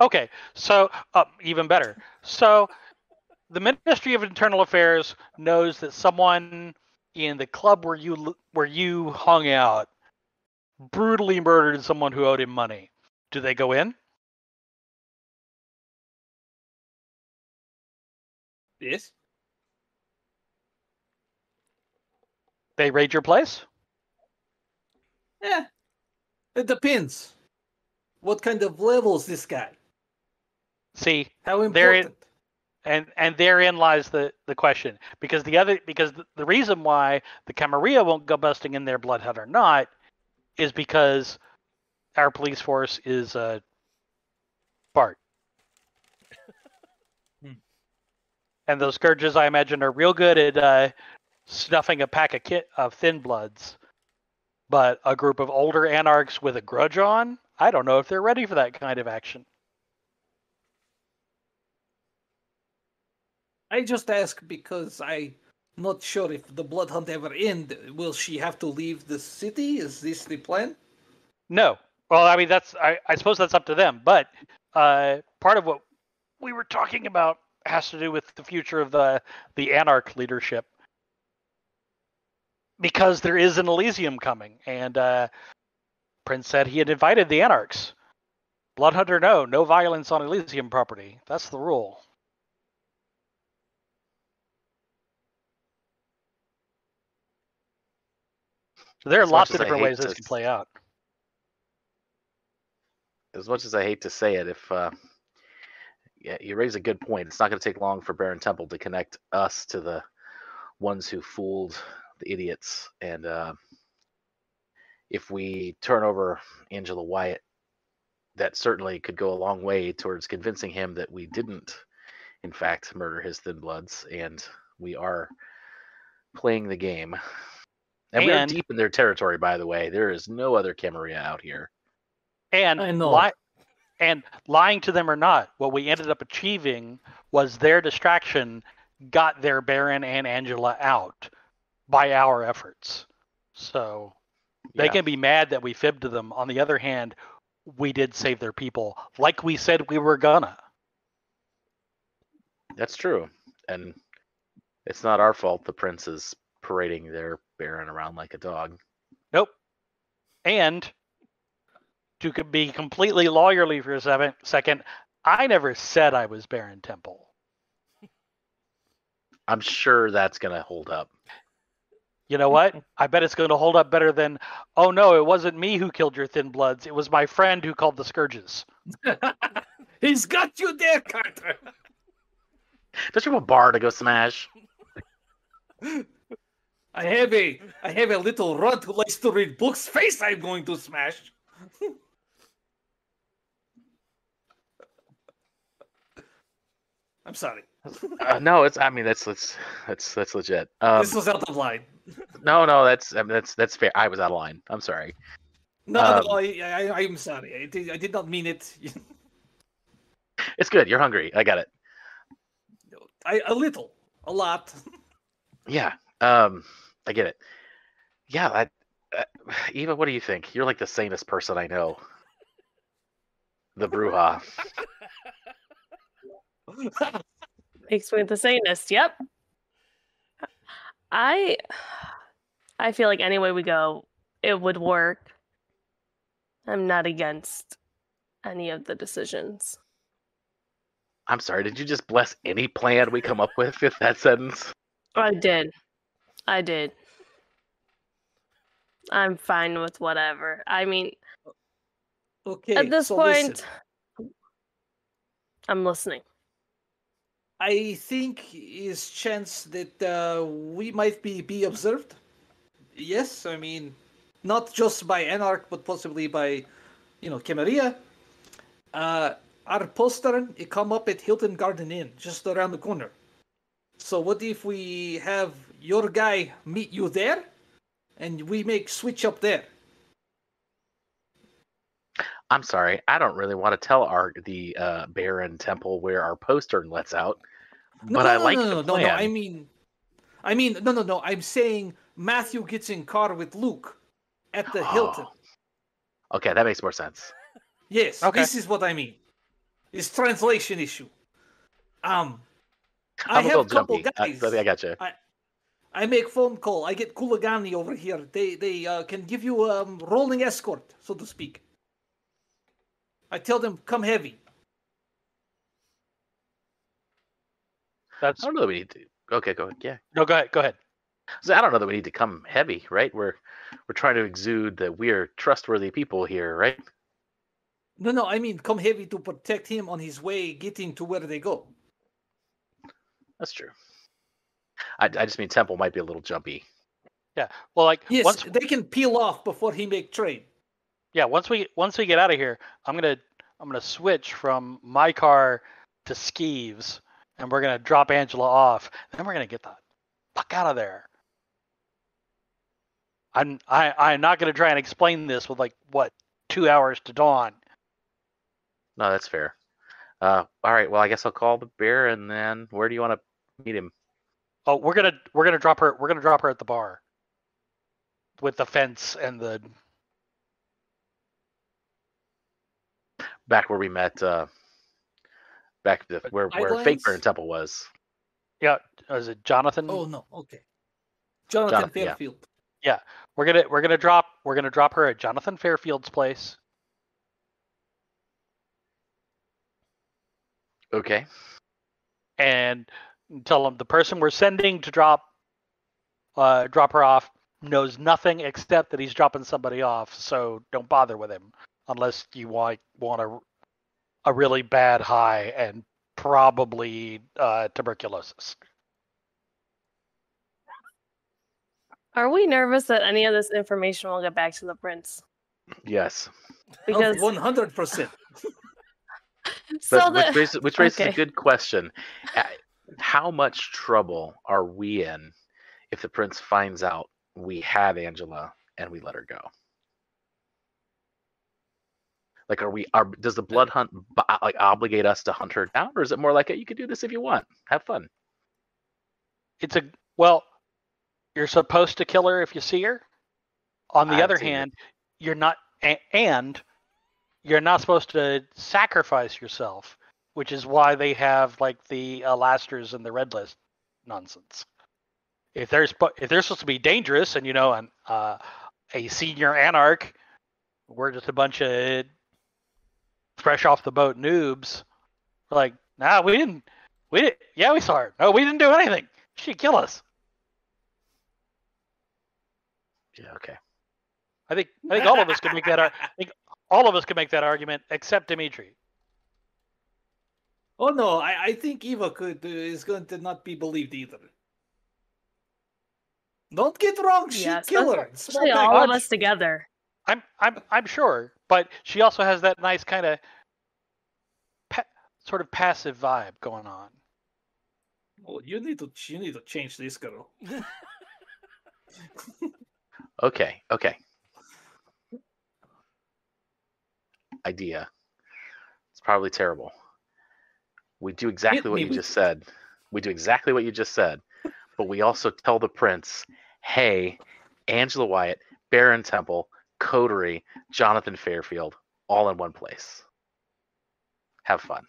Okay, so uh, even better. So the Ministry of Internal Affairs knows that someone in the club where you where you hung out brutally murdered someone who owed him money. Do they go in? Yes. They raid your place? Yeah. It depends. What kind of level is this guy? See, How There it- important? and and therein lies the the question because the other because the, the reason why the Camarilla won't go busting in their bloodhound or not is because our police force is uh Bart. Hmm. And those scourges I imagine are real good at uh snuffing a pack of kit of thin bloods. But a group of older anarchs with a grudge on, I don't know if they're ready for that kind of action. I just ask because I'm not sure if the blood hunt ever end. Will she have to leave the city? Is this the plan? No. Well, I mean, that's I, I suppose that's up to them. But uh, part of what we were talking about has to do with the future of the the Anarch leadership, because there is an Elysium coming, and uh, Prince said he had invited the Anarchs. Bloodhunter, no, no violence on Elysium property. That's the rule. So there are As lots of different ways this to can play out. As much as I hate to say it, if uh, yeah, you raise a good point. It's not going to take long for Baron Temple to connect us to the ones who fooled the idiots, and uh, if we turn over Angela Wyatt, that certainly could go a long way towards convincing him that we didn't, in fact, murder his thin bloods, and we are playing the game. And, we're deep in their territory, by the way. There is no other Camarilla out here. And I know. Li- and lying to them or not, what we ended up achieving was their distraction got their Baron and Angela out by our efforts. So they Yeah. can be mad that we fibbed to them. On the other hand, we did save their people, like we said we were gonna. That's true. And it's not our fault the prince is parading their baron around like a dog. Nope. And to co- be completely lawyerly for a seven- second, I never said I was Baron Temple. [laughs] I'm sure that's going to hold up. You know what? [laughs] I bet it's going to hold up better than, oh no, it wasn't me who killed your thin bloods. It was my friend who called the scourges. [laughs] He's got you there, Carter. Don't you have a bar to go smash? I have a I have a little runt who likes to read books. Face I'm going to smash. I'm sorry. Uh, no, it's. I mean, that's that's that's that's legit. Um, this was out of line. [laughs] no, no, that's I mean, that's that's fair. I was out of line. I'm sorry. No, Um, no, I, I, I'm sorry. I did, I did not mean it. [laughs] It's good. You're hungry. I got it. I, a little, a lot. [laughs] Yeah. Um, I get it. Yeah. I, uh, Eva, what do you think? You're like the sanest person I know. The Brujah. Makes me the sanest. Yep. I I feel like any way we go, it would work. I'm not against any of the decisions. I'm sorry. Did you just bless any plan we come up with with that sentence? I did. I did. I'm fine with whatever. I mean, Okay. at this so point, listen, I'm listening. I think is chance that uh, we might be be observed. Yes, I mean, not just by Anarch, but possibly by, you know, Camarilla. Uh, our poster it come up at Hilton Garden Inn, just around the corner. So what if we have your guy meet you there, and we make switch up there? I'm sorry. I don't really want to tell our the uh, Baron Temple where our postern lets out, No, but no, I no, like no, the no, no, plan. no. I mean, I mean, no, no, no. I'm saying Matthew gets in car with Luke at the [sighs] Hilton. Oh. Okay, that makes more sense. Yes, Okay. this is what I mean. It's translation issue. Um, I I'm a have a little couple jumpy. Guys. I I got you. I make phone call. I get Kulagani over here. They they uh, can give you um rolling escort, so to speak. I tell them come heavy. That's I don't know that we need to. Okay, go ahead. Yeah. no. Go ahead. Go ahead. So I don't know that we need to come heavy, right? We're we're trying to exude that we are trustworthy people here, right? No, no, I mean come heavy to protect him on his way getting to where they go. That's true. I, I just mean Temple might be a little jumpy. Yeah. Well, like Yes, once they can peel off before he make trade. yeah, once we once we get out of here, I'm gonna I'm gonna switch from my car to Skeeves, and we're gonna drop Angela off. Then we're gonna get the fuck out of there. I'm I I'm not gonna try and explain this with like what two hours to dawn. No, that's fair. Uh, all right. Well, I guess I'll call the bear, and then where do you want to meet him? Oh, we're gonna we're gonna drop her we're gonna drop her at the bar with the fence and the Back where we met. Uh, back to where where Fake Guidelines? Baron Temple was. yeah is it Jonathan? Oh no, okay. Jonathan, Jonathan, yeah. Fairfield. We're gonna we're gonna drop we're gonna drop her at Jonathan Fairfield's place. Okay. and tell them the person we're sending to drop uh, drop her off knows nothing except that he's dropping somebody off. So don't bother with him unless you want want a a really bad high and probably uh, tuberculosis. Are we nervous that any of this information will get back to the prince? Yes. Because one hundred percent. [laughs] so But which that raises, which raises a good question. How much trouble are we in if the prince finds out we had Angela and we let her go? Like, are we? Are does the blood hunt like obligate us to hunt her down, or is it more like you can do this if you want, have fun? It's a well, you're supposed to kill her if you see her. On the I've other seen it. hand, you're not, and you're not supposed to sacrifice yourself, which is why they have like the Alastors and the red list nonsense. If they're if they're supposed to be dangerous, and you know, an uh, a senior anarch, we're just a bunch of fresh off the boat noobs. We're like, nah, we didn't. We did. Yeah, we saw her. No, we didn't do anything. She'd kill us. Yeah. Okay. I think I think all of us could make that. Ar- I think all of us can make that argument except Dimitri. Oh no, I, I think Eva could uh, is going to not be believed either. Don't get wrong, she yeah, kill her. especially all of us together. I'm I'm I'm sure, but she also has that nice kind of pa- sort of passive vibe going on. Well, you need to you need to change this girl. [laughs] Okay. Okay. Idea. It's probably terrible. We do exactly what me you with just said. We do exactly what you just said. But we also tell the prince, hey, Angela Wyatt, Baron Temple, Coterie, Jonathan Fairfield, all in one place. Have fun.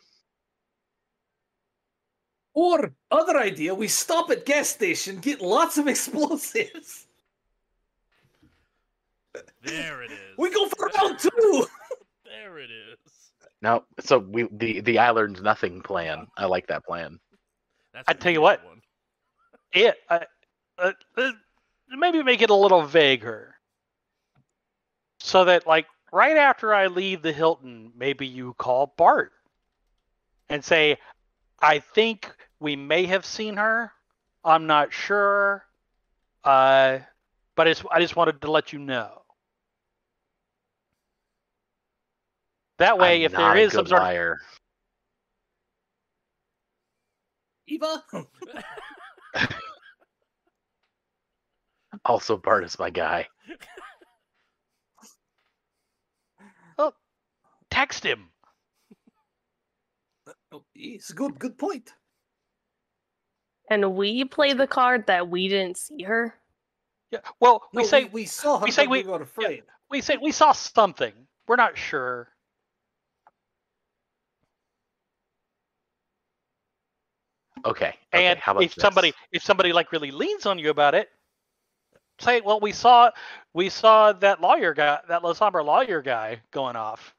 Or other idea, we stop at gas station, get lots of [laughs] explosives. There it is. We go for round two. [laughs] There it is. No, so we the the I learned nothing plan. I like that plan. That's I tell you what. one. It uh, uh, maybe make it a little vaguer, so that like right after I leave the Hilton, maybe you call Bart and say, "I think we may have seen her. I'm not sure, uh, but it's, I just wanted to let you know." That way, I'm if not there a is some sort of liar. Eva, [laughs] Also, Bart is my guy. [laughs] text him. Uh, oh, it's a good. Good point. And we play the card that we didn't see her. Yeah. Well, we No, say we, we saw her, we say we, we- were afraid. we say we saw something. We're not sure. Okay. okay, and how about if somebody if somebody like really leans on you about it, say, well, we saw we saw that lawyer guy, that Lasombra lawyer guy going off.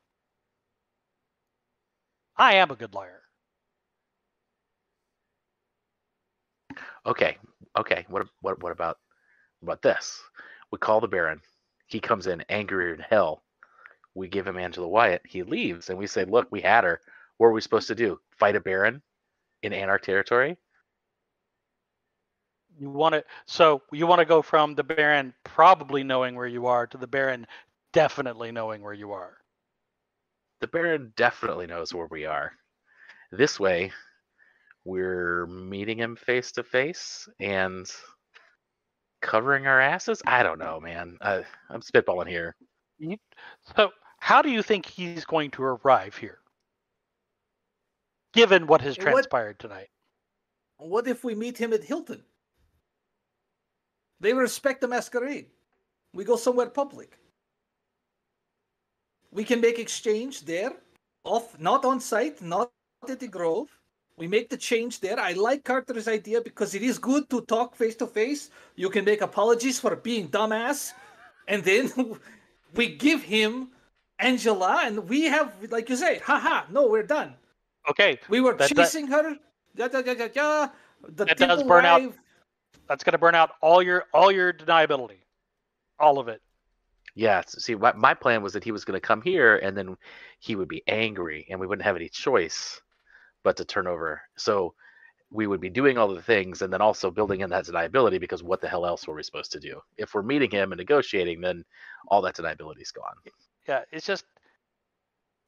I am a good liar. Okay, okay. What what what about what about this? We call the Baron. He comes in angrier than hell. We give him Angela Wyatt. He leaves, and we say, "Look, we had her. What are we supposed to do? Fight a Baron in Anarch territory?" You want to so you want to go from the Baron probably knowing where you are to the Baron definitely knowing where you are. The Baron definitely knows where we are. This way, we're meeting him face to face and covering our asses. I don't know, man. I, I'm spitballing here. So how do you think he's going to arrive here? Given what has What- transpired tonight. What if we meet him at Hilton? They respect the masquerade. We go somewhere public. We can make exchange there, off not on site, not at the Grove. We make the change there. I like Carter's idea because it is good to talk face to face. You can make apologies for being dumbass, and then [laughs] we give him Angela, and we have, like you say, haha, no, we're done. Okay, We were That- that- chasing her. Yeah, yeah. The That does burn out- that's going to burn out all your all your deniability, all of it. Yeah. See, my, plan was that he was going to come here, and then he would be angry, and we wouldn't have any choice but to turn over. So we would be doing all the things, and then also building in that deniability because what the hell else were we supposed to do? If we're meeting him and negotiating, then all that deniability is gone. Yeah, it's just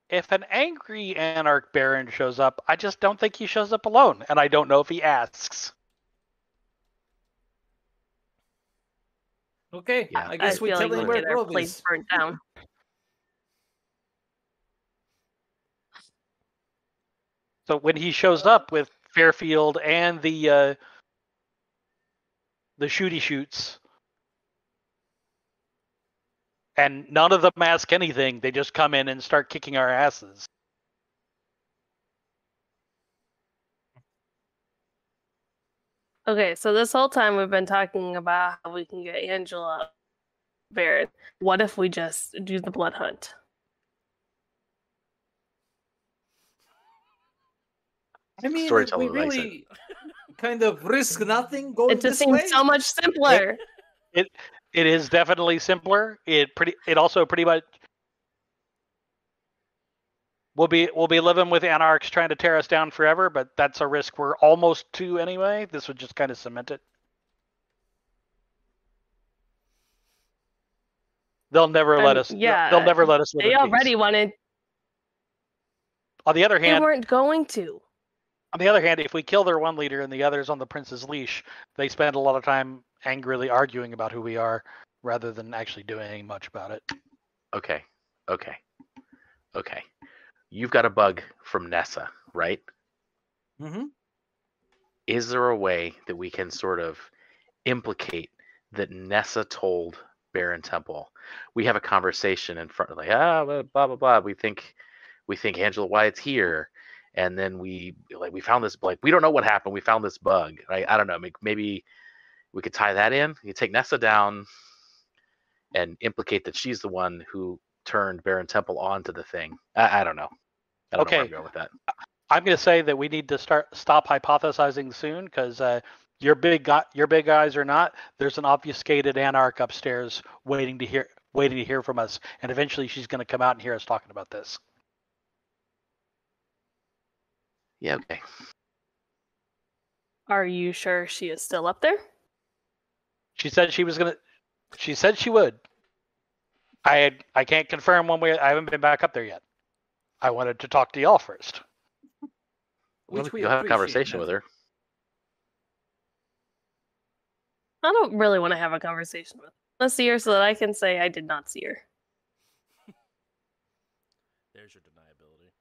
if an angry anarch baron shows up, I just don't think he shows up alone, and I don't know if he asks. Okay, Yeah. I I guess we feel tell like him we'll where get our place is. burnt down. [laughs] So when he shows up with Fairfield and the uh, the shooty shoots, and none of them ask anything, they just come in and start kicking our asses. Okay, so this whole time we've been talking about how we can get Angela Barrett. What if we just do the blood hunt? I mean, we really [laughs] kind of risk nothing going It just this seems way. so much simpler. It It is definitely simpler. It pretty. It also pretty much. We'll be we'll be living with anarchs trying to tear us down forever, but that's a risk we're almost to anyway. This would just kind of cement it. They'll never let Um, us. yeah, they'll never let us. live They in peace. already wanted. On the other hand, They hand, weren't going to. on the other hand, if we kill their one leader and the others on the prince's leash, they spend a lot of time angrily arguing about who we are rather than actually doing much about it. Okay. Okay. Okay. You've got a bug from Nessa, right? hmm is there a way that we can sort of implicate that Nessa told Baron Temple? We have a conversation in front, of like ah, blah blah blah. blah. We think we think Angela Wyatt's here, and then we like we found this like we don't know what happened. We found this bug. Right? I don't know. Maybe we could tie that in. You take Nessa down and implicate that she's the one who turned Baron Temple onto the thing. I, I don't know. I don't know where I'm going with that. I'm going to say that we need to start stop hypothesizing soon because uh, your big guy, your big guys or not, there's an obfuscated anarch upstairs waiting to hear waiting to hear from us, and eventually she's going to come out and hear us talking about this. Yeah. Okay. Are you sure she is still up there? She said she was going to. She said she would. I I can't confirm one way. I haven't been back up there yet. I wanted to talk to y'all first. Which we you'll have a appreciate, conversation with her. I don't really want to have a conversation with. Let's see her so that I can say I did not see her. [laughs] There's your deniability.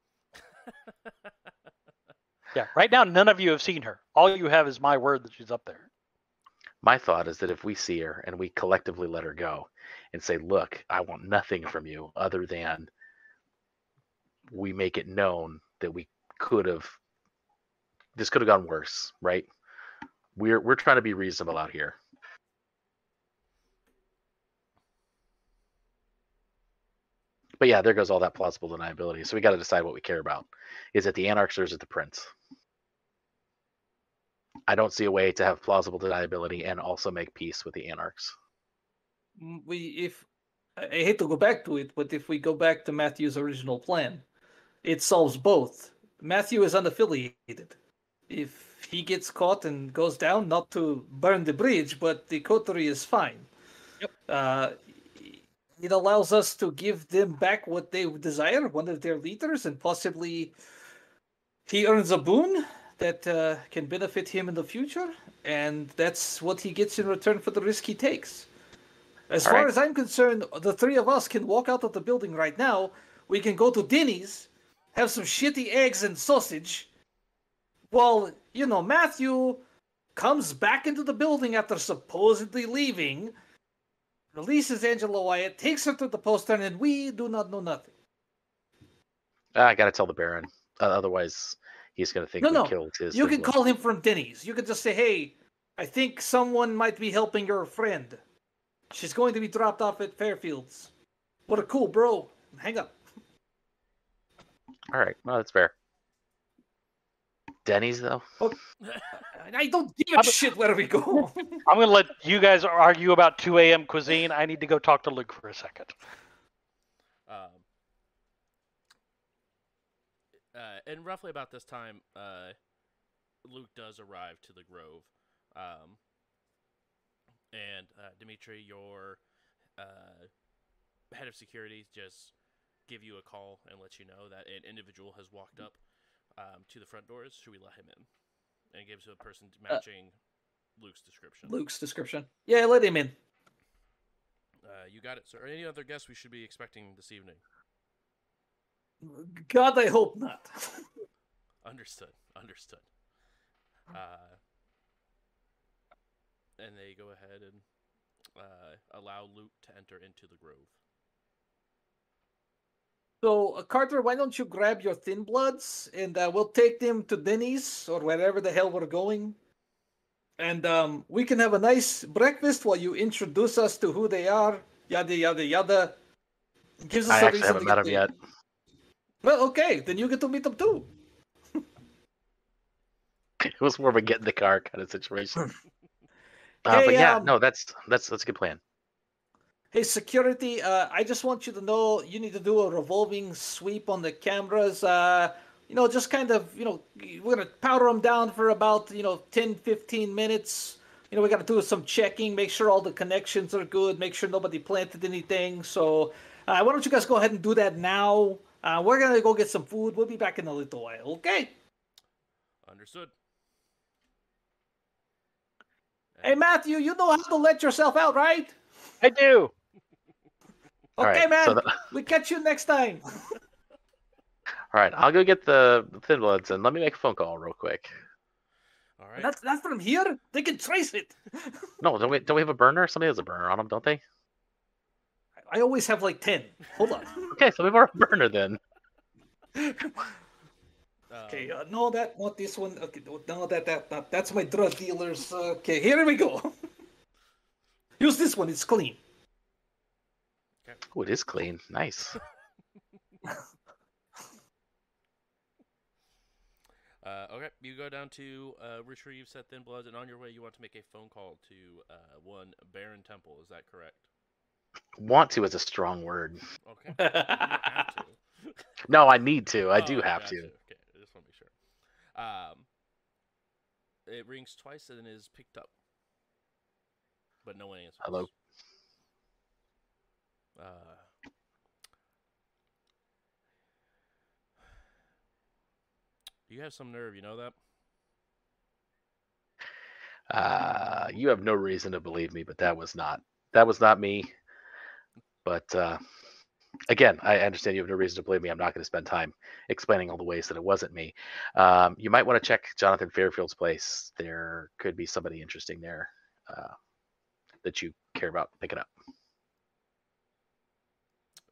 [laughs] Yeah. Right now, none of you have seen her. All you have is my word that she's up there. My thought is that if we see her and we collectively let her go and say, look, I want nothing from you other than we make it known that we could have this could have gone worse, right? We're we're trying to be reasonable out here. But yeah, there goes all that plausible deniability. So we got to decide what we care about. Is it the anarchs or is it the prince? I don't see a way to have plausible deniability and also make peace with the anarchs. Mm, we if I I hate to go back to it, but if we go back to Matthew's original plan, it solves both. Matthew is unaffiliated. If he gets caught and goes down, not to burn the bridge, but the coterie is fine. Yep. Uh, it allows us to give them back what they desire, one of their leaders, and possibly he earns a boon that uh, can benefit him in the future, and that's what he gets in return for the risk he takes. As All far right. as I'm concerned, the three of us can walk out of the building right now. We can go to Denny's, have some shitty eggs and sausage, while, you know, Matthew comes back into the building after supposedly leaving, releases Angela Wyatt, takes her to the postern, and we do not know nothing. Ah, I got to tell the Baron. Uh, otherwise, he's going to think No, we no. killed his. You can call him from Denny's. You can just say, hey, I think someone might be helping your friend. She's going to be dropped off at Fairfields. What a cool bro. Hang up. All right. Well, that's fair. Denny's though. Oh, [laughs] I don't give a shit where we go. I'm going to let you guys argue about 2 a.m. cuisine. I need to go talk to Luke for a second. Um, uh, and roughly about this time, uh, Luke does arrive to the Grove. Um, and uh, Dimitri, your uh, head of security, just give you a call and let you know that an individual has walked up um, to the front doors. Should we let him in? And gives a person matching Luke's description. Luke's description. Yeah, let him in. Uh, you got it, sir. Any other guests we should be expecting this evening? God, I hope not. Understood. Understood. Uh, and they go ahead and uh, allow Luke to enter into the grove. So, uh, Carter, why don't you grab your thin bloods and uh, we'll take them to Denny's or wherever the hell we're going. And um, we can have a nice breakfast while you introduce us to who they are, yada, yada, yada. Gives us I a actually reason haven't met get him the- yet. Well, okay, then you get to meet them too. [laughs] It was more of a get in the car kind of situation. [laughs] Uh, Hey, but yeah, um, no, that's that's that's a good plan. Hey, security, uh, I just want you to know you need to do a revolving sweep on the cameras. Uh, you know, just kind of, you know, we're going to powder them down for about, you know, 10, 15 minutes. You know, we got to do some checking, make sure all the connections are good, make sure nobody planted anything. So, uh, why don't you guys go ahead and do that now? Uh, we're going to go get some food. We'll be back in a little while, okay? Understood. Hey, Matthew, you know how to let yourself out, right? I do. Okay, right, man. so the- we catch you next time. [laughs] All right, I'll go get the the thin bloods and let me make a phone call real quick. All right. That's that's from here. They can trace it. No, don't we don't we have a burner? Somebody has a burner on them, don't they? I always have like ten. Hold on. [laughs] Okay, so we have a burner then. Okay, Um, uh, no, that not this one. Okay, no, no, that that, that that's my drug dealers. Okay, here we go. [laughs] Use this one. It's clean. Oh, it is clean. Nice. [laughs] Uh, okay, you go down to uh, retrieve set thin bloods, and on your way, you want to make a phone call to uh, one Baron Temple. Is that correct? Want to is a strong word. Okay. [laughs] You don't have to. No, I need to. I do Oh, have gotcha. to. Okay, I just want to make sure. Um, it rings twice and is picked up, but no one answers. Hello? Uh, [sighs] you have some nerve, you know that? Uh, you have no reason to believe me, but that was not that was not me. But uh, again, I understand you have no reason to believe me. I'm not going to spend time explaining all the ways that it wasn't me. Um, you might want to check Jonathan Fairfield's place. There could be somebody interesting there uh, that you care about picking up.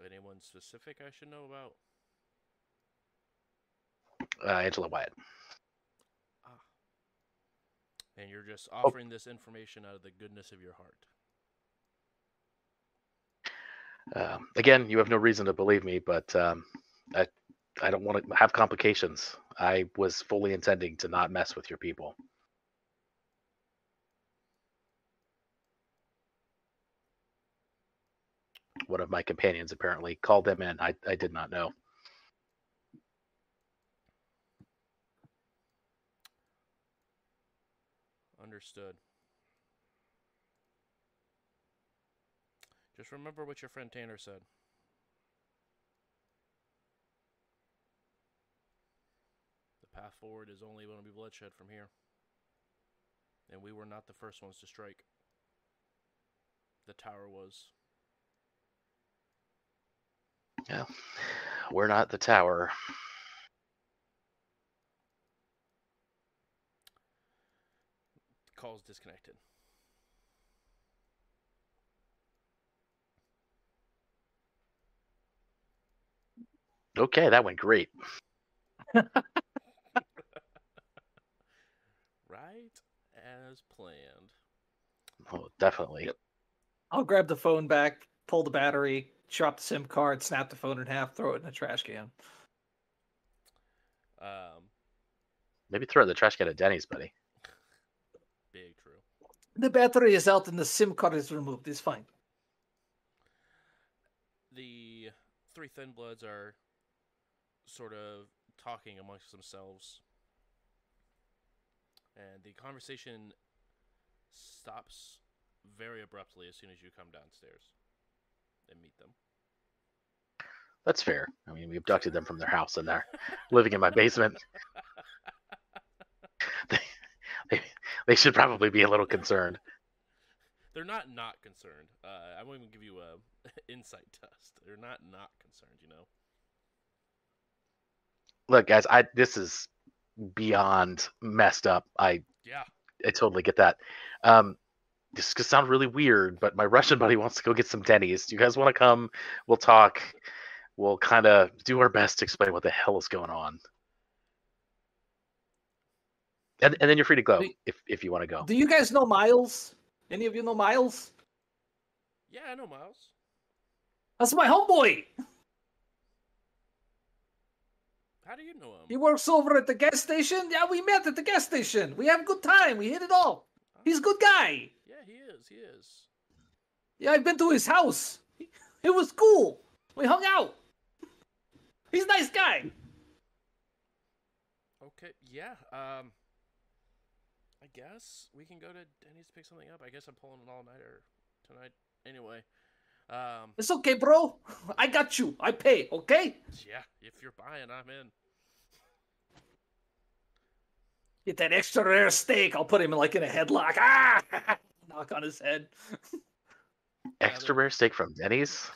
Anyone specific I should know about? Uh, Angela Wyatt. Ah. And you're just Oh. offering this information out of the goodness of your heart. Um, again, you have no reason to believe me, but um, I I don't want to have complications. I was fully intending to not mess with your people. One of my companions apparently called them in. I, I did not know. Understood. Just remember what your friend Tanner said. The path forward is only going to be bloodshed from here. And we were not the first ones to strike. The tower was. Yeah, we're not the tower. Calls disconnected. Okay, that went great. [laughs] Right as planned. Oh, definitely. I'll grab the phone back, pull the battery, drop the SIM card, snap the phone in half, throw it in the trash can. Um, Maybe throw it in the trash can at Denny's, buddy. [laughs] Big true. The battery is out and the SIM card is removed. It's fine. The three thin bloods are sort of talking amongst themselves, and the conversation stops very abruptly as soon as you come downstairs and meet them. That's fair. I mean, we abducted them from their house and they're living in my basement. [laughs] they, they, they should probably be a little concerned. They're not not concerned. Uh, I won't even give you a [laughs] insight test. They're not not concerned. You know. Look, guys, I this is beyond messed up. I Yeah. I totally get that. Um, this could sound really weird, but my [laughs] Russian buddy wants to go get some Denny's. Do you guys want to come? We'll talk. We'll kind of do our best to explain what the hell is going on. And, and then you're free to go Do- if, if you want to go. Do you guys know Miles? Any of you know Miles? Yeah, I know Miles. That's my homeboy. How do you know him? He works over at the gas station. Yeah, we met at the gas station. We have a good time. We hit it off. He's a good guy. Yeah, he is. He is. Yeah, I've been to his house. It was cool. We hung out. He's a nice guy. Okay. Yeah. Um. I guess we can go to Denny's to pick something up. I guess I'm pulling an all nighter tonight. Anyway. Um. It's okay, bro. [laughs] I got you. I pay, okay? Yeah. If you're buying, I'm in. Get that extra rare steak. I'll put him like in a headlock. Ah! [laughs] Knock on his head. Extra rare steak from Denny's?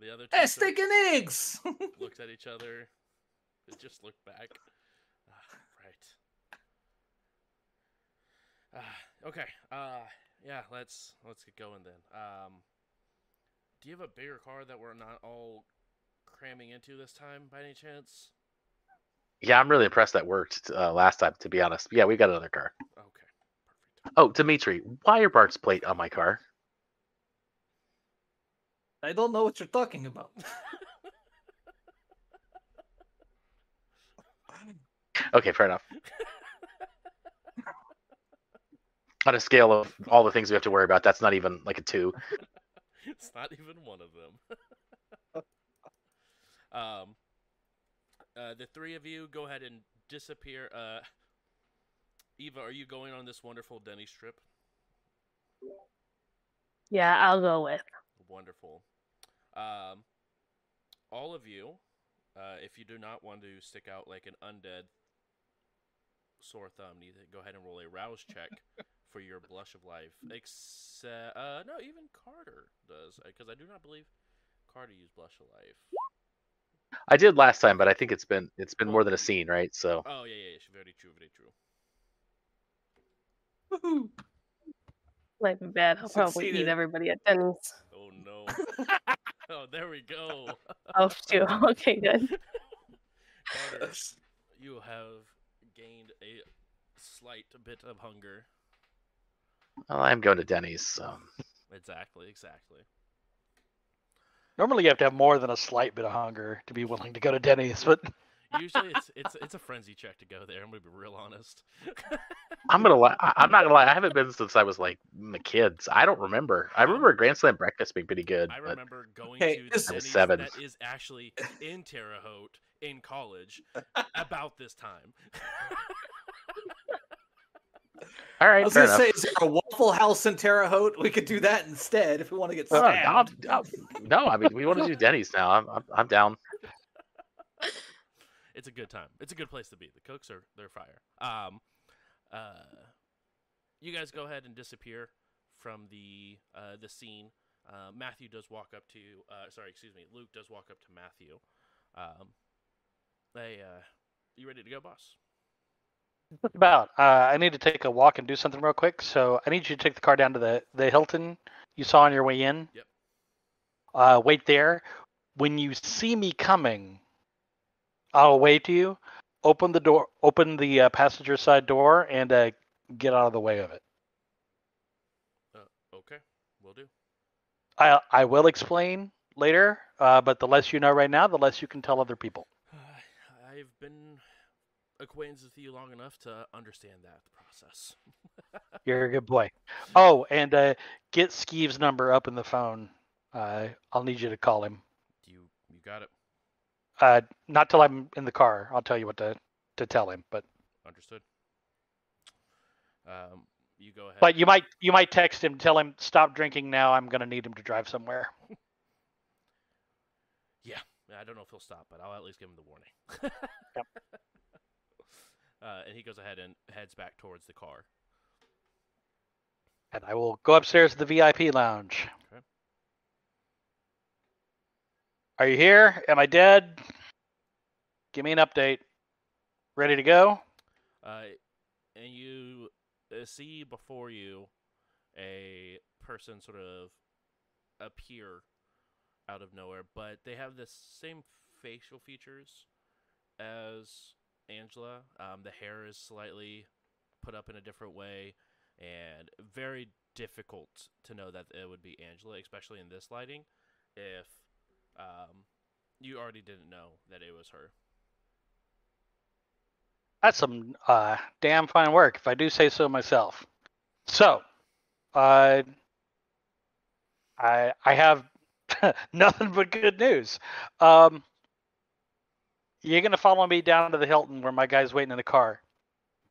The other two Hey, sort steak and eggs. [laughs] looked at each other. They just looked back. Ah, right. Ah, okay. Uh. Yeah. Let's let's get going then. Um. Do you have a bigger car that we're not all cramming into this time, by any chance? Yeah, I'm really impressed that worked uh, last time, to be honest. Yeah, we got another car. Okay. Perfect. Oh, Dimitri, why are Bart's plate on my car? I don't know what you're talking about. [laughs] Okay, fair enough. on a scale of all the things we have to worry about, that's not even like a two. It's not even one of them. [laughs] um, uh, the three of you go ahead and disappear. Uh, Eva, are you going on this wonderful Denny's trip? Yeah, I'll go with. Wonderful. Um, all of you, uh, if you do not want to stick out like an undead sore thumb, need to go ahead and roll a rouse check [laughs] for your blush of life. Except, uh, no, even Carter does, because I do not believe Carter used blush of life. I did last time, but I think it's been it's been more than a scene, right? So Oh yeah, yeah, yeah, very true, very true. Woohoo. Might be bad. I'll probably eat everybody at Denny's. Oh no. [laughs] [laughs] oh, there we go. Oh shoot. [laughs] Okay, good. Carter, you have gained a slight bit of hunger. Well, I'm going to Denny's. So Exactly, exactly. Normally, you have to have more than a slight bit of hunger to be willing to go to Denny's, but [laughs] Usually, it's it's it's a frenzy check to go there. I'm gonna be real honest. [laughs] I'm gonna lie. I- I'm not gonna lie. I haven't been since I was like the kids. I don't remember. I remember Grand Slam breakfast being pretty good. I but remember going Hey, to the this- Denny's seven. that is actually in Terre Haute in college [laughs] about this time. All I was gonna enough. say, is there a Waffle House in Terre Haute? We could do that instead if we want to get Oh, stabbed. no, no, I mean we want to do Denny's now. I'm I'm, I'm down. [laughs] it's a good time. It's a good place to be. The cooks are they're fire. Um, uh, you guys go ahead and disappear from the uh, the scene. Uh, Matthew does walk up to. Uh, sorry, excuse me. Luke does walk up to Matthew. Um, hey, uh, you ready to go, boss? Just about. Uh, I need to take a walk and do something real quick. So I need you to take the car down to the, the Hilton you saw on your way in. Yep. Uh, wait there. When you see me coming, I'll wave to you. Open the door. Open the uh, passenger side door and uh, get out of the way of it. Uh, okay, we'll do. I I will explain later. Uh, but the less you know right now, the less you can tell other people. [sighs] I've been acquainted with you long enough to understand that process. [laughs] You're a good boy. Oh, and uh, get Skeeve's number up in the phone. Uh, I'll need you to call him. You you got it. Uh, not till I'm in the car. I'll tell you what to to tell him. But Understood. Um, you go ahead. but you might you might text him, tell him stop drinking now. I'm gonna need him to drive somewhere. [laughs] Yeah, I don't know if he'll stop, but I'll at least give him the warning. Yep. [laughs] Uh, and he goes ahead and heads back towards the car. And I will go upstairs to the VIP lounge. Okay. Are you here? Am I dead? Give me an update. Ready to go? Uh, and you uh, see before you a person sort of appear out of nowhere, but they have the same facial features as Angela. Um, the hair is slightly put up in a different way, and very difficult to know that it would be Angela, especially in this lighting, if um, you already didn't know that it was her. That's some uh, damn fine work, if I do say so myself. So, uh, I I have [laughs] nothing but good news. Um, you're gonna follow me down to the Hilton where my guy's waiting in the car.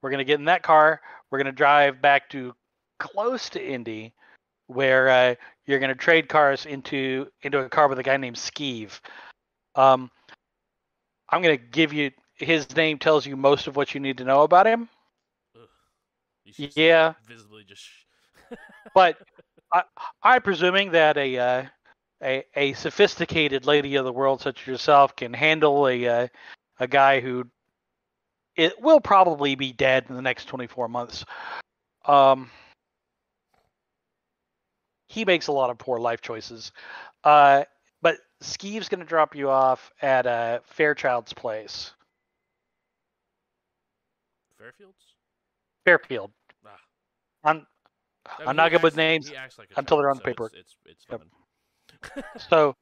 We're gonna get in that car. We're gonna drive back to close to Indy, where uh, you're gonna trade cars into into a car with a guy named Skeeve. Um, I'm gonna give you his name tells you most of what you need to know about him. Yeah. visibly just. [laughs] But I, I'm presuming that a, uh, a a sophisticated lady of the world such as yourself can handle a uh, a guy who it will probably be dead in the next 24 months. Um, he makes a lot of poor life choices. Uh, but Skeeve's going to drop you off at uh, Fairchild's place, Fairfields? Fairfield. Ah. I'm I mean, I'm not good with names like until they're on the so paperwork. It's, it's, it's Yep. So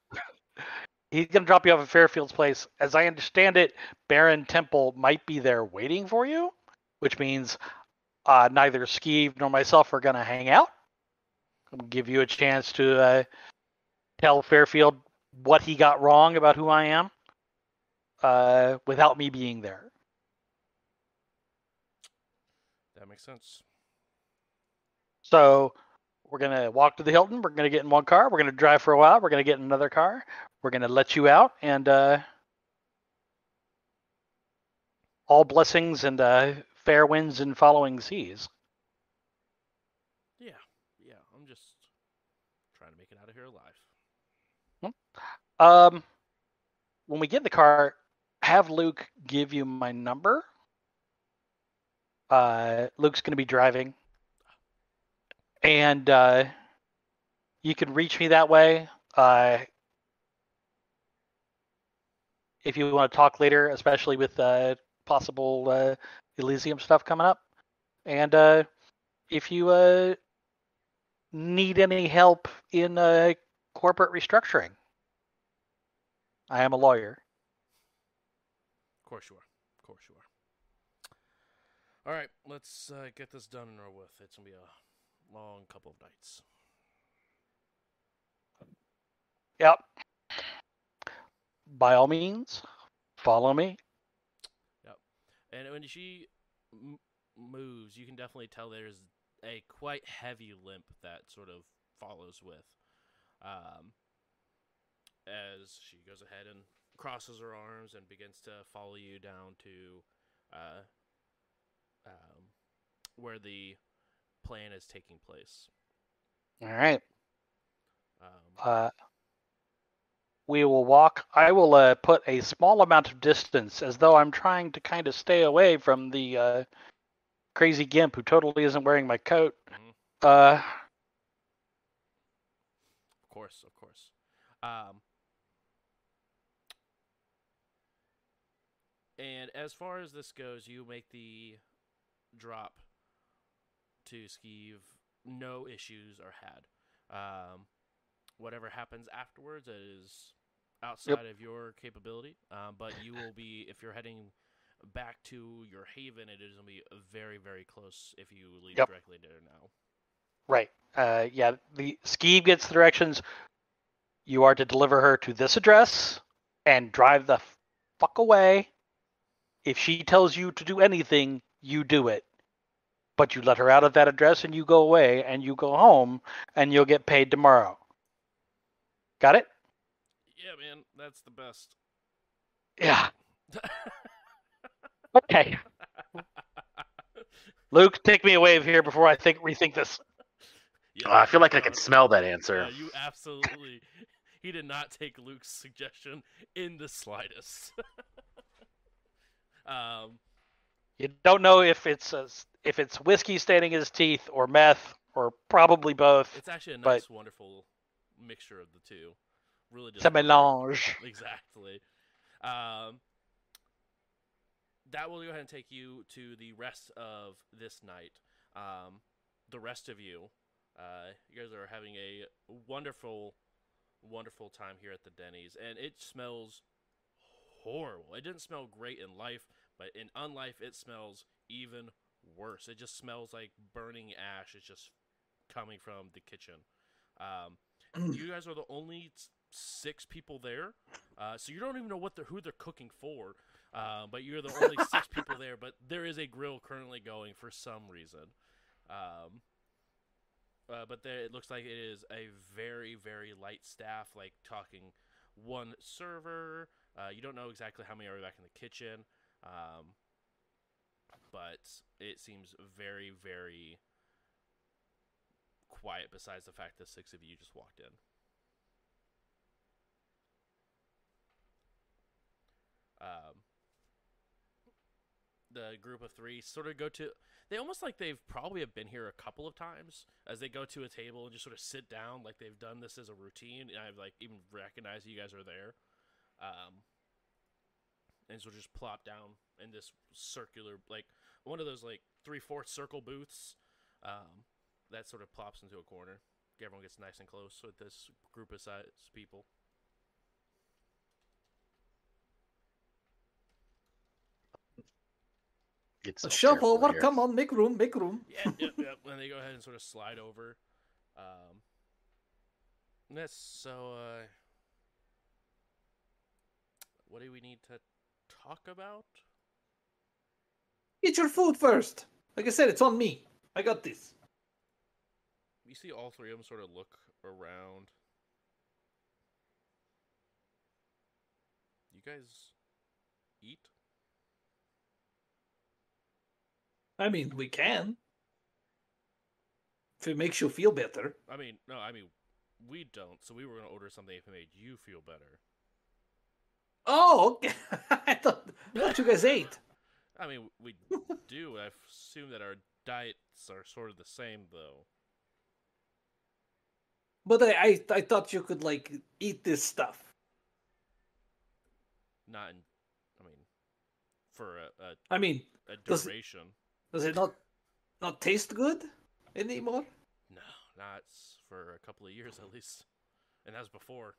he's gonna drop you off at Fairfield's place. As I understand it, Baron Temple might be there waiting for you, which means uh, neither Skeeve nor myself are gonna hang out. I'll give you a chance to uh, tell Fairfield what he got wrong about who I am, uh, without me being there. That makes sense. So we're gonna walk to the Hilton. We're gonna get in one car. We're gonna drive for a while. We're gonna get in another car. We're gonna let you out, and uh, all blessings and uh, fair winds and following seas. Yeah, yeah. I'm just trying to make it out of here alive. Um, when we get in the car, have Luke give you my number. Uh, Luke's gonna be driving, and uh, you can reach me that way. Uh, if you want to talk later, especially with uh, possible uh, Elysium stuff coming up, and uh, if you uh, need any help in uh, corporate restructuring. I am a lawyer. Of course you are. Of course you are. All right, let's uh, get this done and over with. It's gonna be a long couple of nights. Yep. By all means, follow me. Yep. And when she m- moves, you can definitely tell there's a quite heavy limp that sort of follows with. Um, as she goes ahead and crosses her arms and begins to follow you down to uh, um, where the plan is taking place. All right. Um, Uh, we will walk. I will uh, put a small amount of distance, as though I'm trying to kind of stay away from the uh, crazy gimp who totally isn't wearing my coat. Mhm. Uh, Of course, of course. Um, and as far as this goes, you make the drop to Skeeve. No issues are had. Um, whatever happens afterwards is outside of your capability. Um, but you will be, [laughs] if you're heading back to your haven, it is gonna be very very close if you leave Yep. directly there now. Right. Uh, yeah. The Skeeve gets the directions. You are to deliver her to this address and drive the fuck away. If she tells you to do anything, you do it. But you let her out of that address and you go away and you go home and you'll get paid tomorrow. Got it? Yeah, man, that's the best. Yeah. [laughs] Okay. Luke, take me away here before I think rethink this. Yeah, Oh, I feel like I uh, can smell that answer. Yeah, you absolutely. he did not take Luke's suggestion in the slightest. [laughs] um, You don't know if it's a, if it's whiskey staining his teeth or meth or probably both. it's actually a nice, wonderful mixture of the two. Really, just a melange. [laughs] Exactly. Um, that will go ahead and take you to the rest of this night. Um, the rest of you, uh, you guys are having a wonderful, wonderful time here at the Denny's, and it smells horrible. It didn't smell great in life, but in unlife, it smells even worse. It just smells like burning ash. It's just coming from the kitchen. Um, [clears throat] you guys are the only six people there, uh, so you don't even know what they're who they're cooking for. Uh, but you're the only six [laughs] people there. But there is a grill currently going for some reason. Um, uh, but there, it looks like it is a very very light staff, like talking one server. Uh, you don't know exactly how many are back in the kitchen, um, but it seems very very quiet. Besides the fact that six of you just walked in. um, the group of three sort of go to they almost like they've probably have been here a couple of times as they go to a table and just sort of sit down like they've done this as a routine and i've like even recognized you guys are there um, and so just plop down in this circular like one of those like three-fourth circle booths um, that sort of plops into a corner everyone gets nice and close with this group of size people It's A so shuffle, what? Come on, make room, make room. Yeah, yep, yep. And they go ahead and sort of slide over. Um, that's so. Uh, what do we need to talk about? Eat your food first. Like I said, it's on me. I got this. You see all three of them sort of look around. You guys eat? I mean, we can. If it makes you feel better. I mean, no, I mean, we don't. So we were going to order something if it made you feel better. Oh, okay. [laughs] I thought, I thought you guys ate. I mean, we [laughs] do. I assume that our diets are sort of the same, though. But I, I, I thought you could like eat this stuff. Not in. I mean, for a, a, I mean, a Does it- duration. does it not not taste good anymore? No, not for a couple of years at least. And that was before.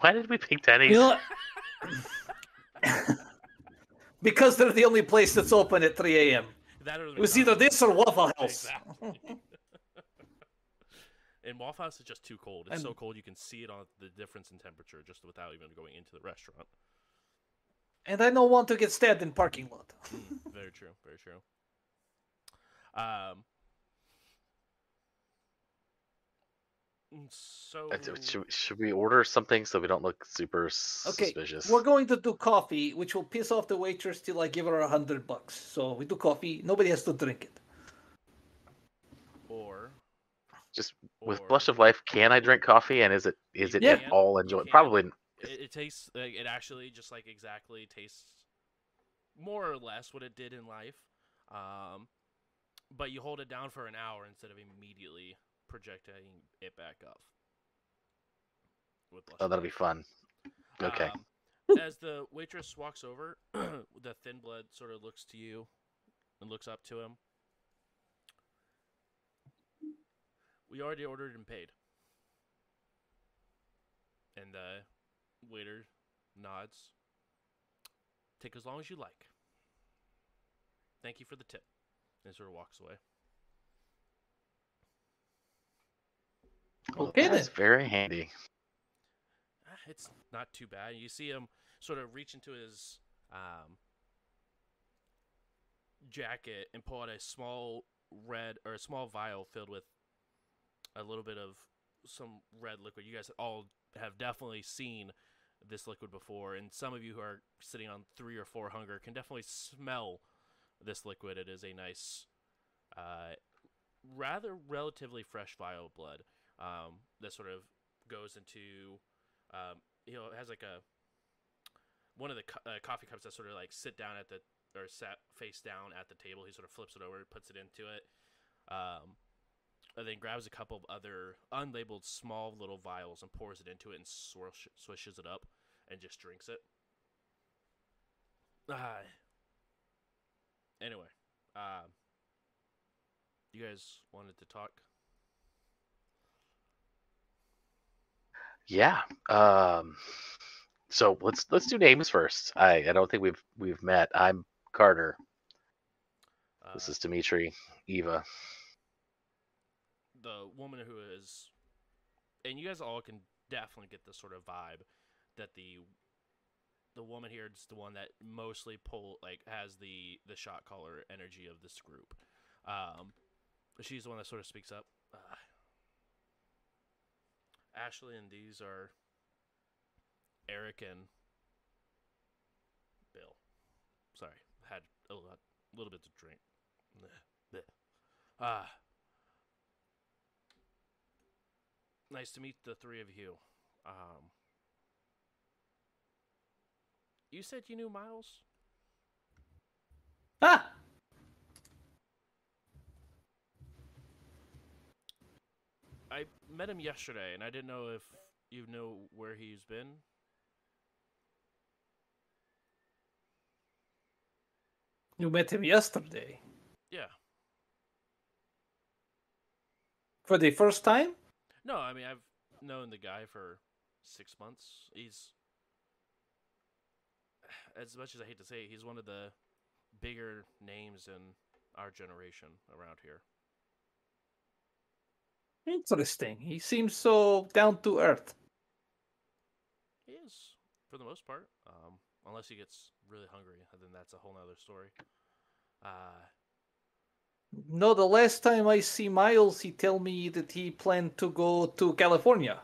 Why did we pick Denny's? You know, [laughs] [laughs] because they're the only place that's open at 3 a.m. It was either this or Waffle House. Exactly. [laughs] and Waffle House is just too cold. It's so cold you can see it on the difference in temperature just without even going into the restaurant. And I don't want to get stabbed in parking lot. Mm, very true. Very true. Um. So Uh, Should, should we order something so we don't look super Okay, suspicious? we're going to do coffee, which will piss off the waitress till I give her a hundred bucks. So we do coffee. Nobody has to drink it. or Just with or- Blush of Life, can I drink coffee? And is it is it Yeah. at all enjoyable? Probably. it, it tastes like it actually just like exactly tastes more or less what it did in life um but you hold it down for an hour instead of immediately projecting it back up Oh, that'll be fun. Okay. Um, as the waitress walks over [clears throat] the thin blood sort of looks to you and looks up to him we already ordered and paid and the waiter nods Take as long as you like. Thank you for the tip. And sort of walks away. Well, Okay, that's then. very handy. Ah, It's not too bad. You see him sort of reach into his um, jacket and pull out a small red or a small vial filled with a little bit of some red liquid. You guys all have definitely seen this liquid before, and some of you who are sitting on three or four hunger can definitely smell this liquid. It is a nice, uh, rather relatively fresh vial of blood um, that sort of goes into um, you know, it has like a one of the co- uh, coffee cups that sort of like sit down at the or sat face down at the table. He sort of flips it over, puts it into it, um, and then grabs a couple of other unlabeled small little vials and pours it into it and swish- swishes it up and just drinks it. Uh, anyway, um, you guys wanted to talk? Yeah. Um, so let's let's do names first. I I don't think we've we've met. I'm Carter. Uh, This is Dimitri. Eva. the woman who is and you guys all can definitely get the sort of vibe that the the woman here is the one that mostly pull like has the the shot caller energy of this group um she's the one that sort of speaks up uh, ashley and these are eric and bill. Sorry had a lot, little bit to drink. Ah. Nice to meet the three of you. Um, you said you knew Miles? Ah, I met him yesterday, and I didn't know if you know where he's been. you met him yesterday Yeah. for the first time. No, I mean I've known the guy for six months. He's as much as I hate to say it, he's one of the bigger names in our generation around here. Interesting. He seems so down to earth. He is, for the most part. Um, unless he gets really hungry, and then that's a whole nother story. Uh, No, the last time I see Miles, he tell me that he planned to go to California.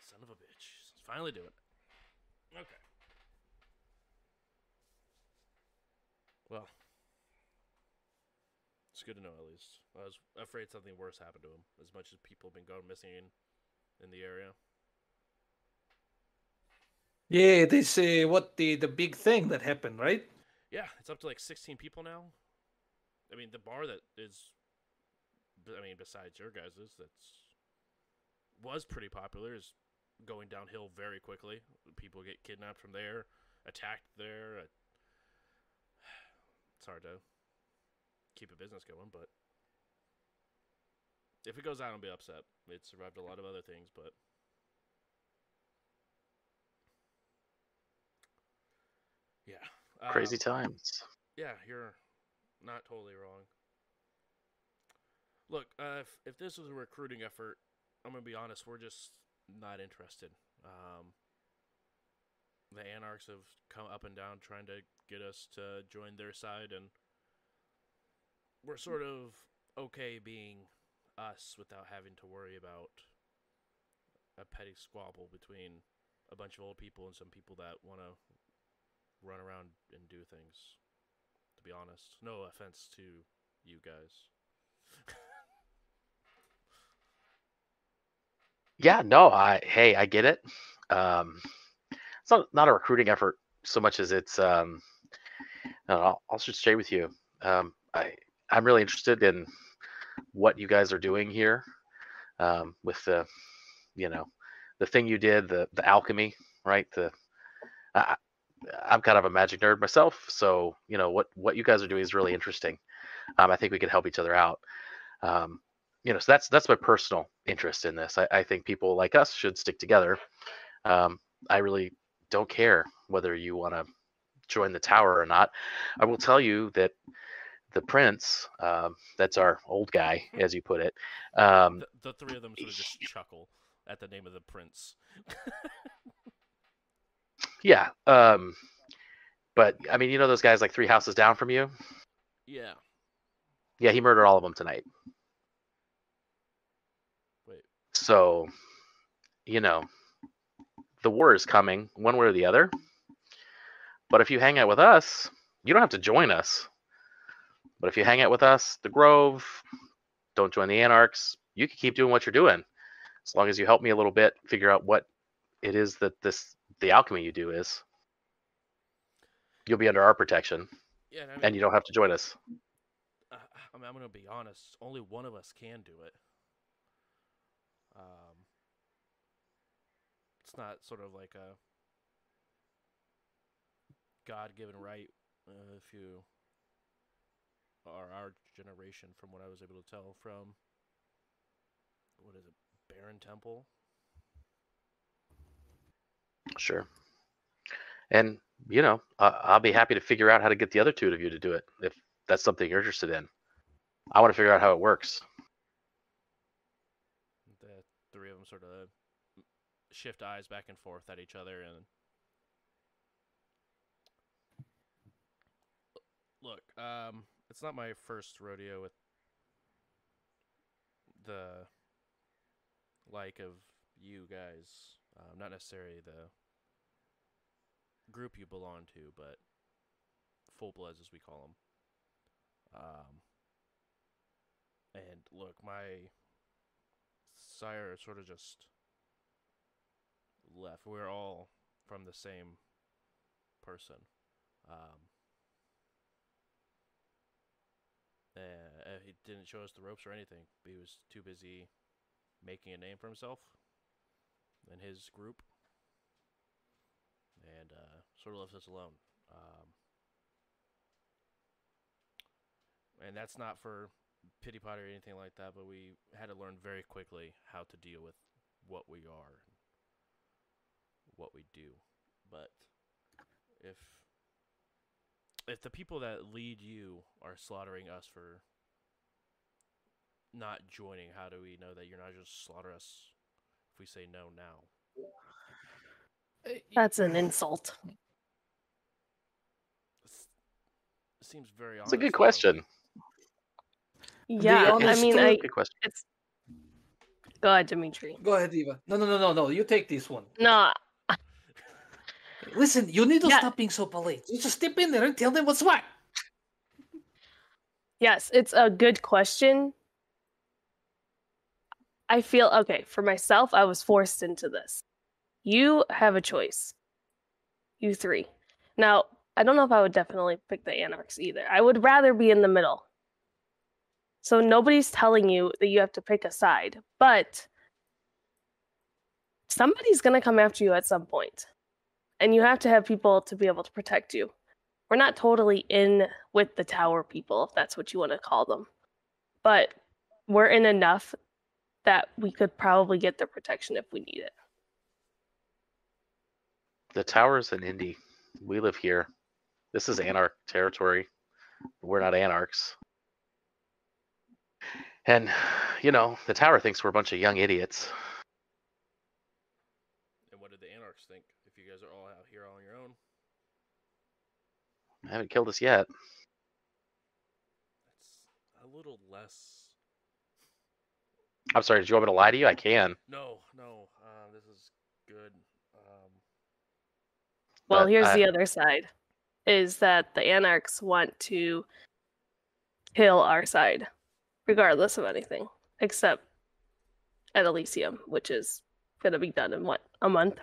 son of a bitch. Finally do it. Okay. Well, it's good to know at least. I was afraid something worse happened to him, as much as people have been going missing in, in the area. Yeah, they say what the the big thing that happened, right? Yeah, it's up to like 16 people now. I mean, the bar that is, I mean, besides your guys's, that's was pretty popular is going downhill very quickly. People get kidnapped from there, attacked there. uh, [sighs] It's hard to keep a business going, but if it goes out, I'll be upset. It survived a lot of other things, but yeah, Crazy um, times. yeah, you're not totally wrong. Look, uh, if if this was a recruiting effort, I'm gonna be honest, we're just not interested. Um, the Anarchs have come up and down trying to get us to join their side, and we're sort of okay being us without having to worry about a petty squabble between a bunch of old people and some people that want to run around and do things to be honest. No offense to you guys. Yeah, no, I hey, I get it. Um, it's not not a recruiting effort so much as it's um, I'll, I'll shoot straight with you. Um, I I'm really interested in what you guys are doing here um, with the you know the thing you did the the alchemy right? The I, I'm kind of a magic nerd myself so you know what what you guys are doing is really interesting. Um, I think we could help each other out. Um, you know so that's that's my personal interest in this. I, I think people like us should stick together. Um, I really don't care whether you want to join the tower or not. I will tell you that the prince, um, that's our old guy, as you put it. Um, The, the three of them sort of just chuckle at the name of the prince. [laughs] yeah. Um, but I mean, you know those guys like three houses down from you. Yeah. Yeah, he murdered all of them tonight. Wait. So, you know, the war is coming one way or the other. But if you hang out with us, you don't have to join us. But if you hang out with us, the Grove, don't join the Anarchs, you can keep doing what you're doing. As long as you help me a little bit figure out what it is that this the alchemy you do is. You'll be under our protection Yeah, and I mean, and you don't have to join us. uh, I mean, I'm gonna be honest. Only one of us can do it. Um, it's not sort of like a God-given right. Uh, if you are our generation, from what I was able to tell from what is it, Baron Temple? Sure. And you know, uh, I'll be happy to figure out how to get the other two of you to do it if that's something you're interested in. I want to figure out how it works. The three of them sort of shift eyes back and forth at each other and look um it's not my first rodeo with the like of you guys um, not necessarily the group you belong to but full bloods as we call them um and look my sire sort of just left. We're all from the same person. Um, uh, he didn't show us the ropes or anything. He was too busy making a name for himself and his group, and uh, sort of left us alone. Um, and that's not for pity potty or anything like that, but we had to learn very quickly how to deal with what we are, what we do. But if if the people that lead you are slaughtering us for not joining, how do we know that you're not just slaughter us if we say no now? Uh, that's an insult. It's- It seems very It's a good though. question. Yeah, um, I honest mean, truth- I Good question. it's. Go ahead, Dimitri. Go ahead, Eva. No, no, no, no, no. You take this one. No, Listen, you need to Yeah. stop being so polite. You just step in there and tell them what's what. Yes, it's a good question. I feel okay for myself. I was forced into this. You have a choice. You three. Now, I don't know if I would definitely pick the Anarchs either. I would rather be in the middle. So nobody's telling you that you have to pick a side, but somebody's going to come after you at some point. And you have to have people to be able to protect you we're not totally in with the tower people, if that's what you want to call them. But we're in enough that we could probably get the protection if we need it. The tower's an Indy. We live here. This is anarch territory. We're not anarchs. And, you know, the tower thinks we're a bunch of young idiots. And what did the anarchs think? If you guys are all out here on your own, They haven't killed us yet. that's a little less. I'm sorry, did you want me to lie to you? I can. No, no, uh, this is good. Um, Well, But here's I- the other side is that the anarchs want to kill our side, regardless of anything, except at Elysium, which is going to be done in what, a month?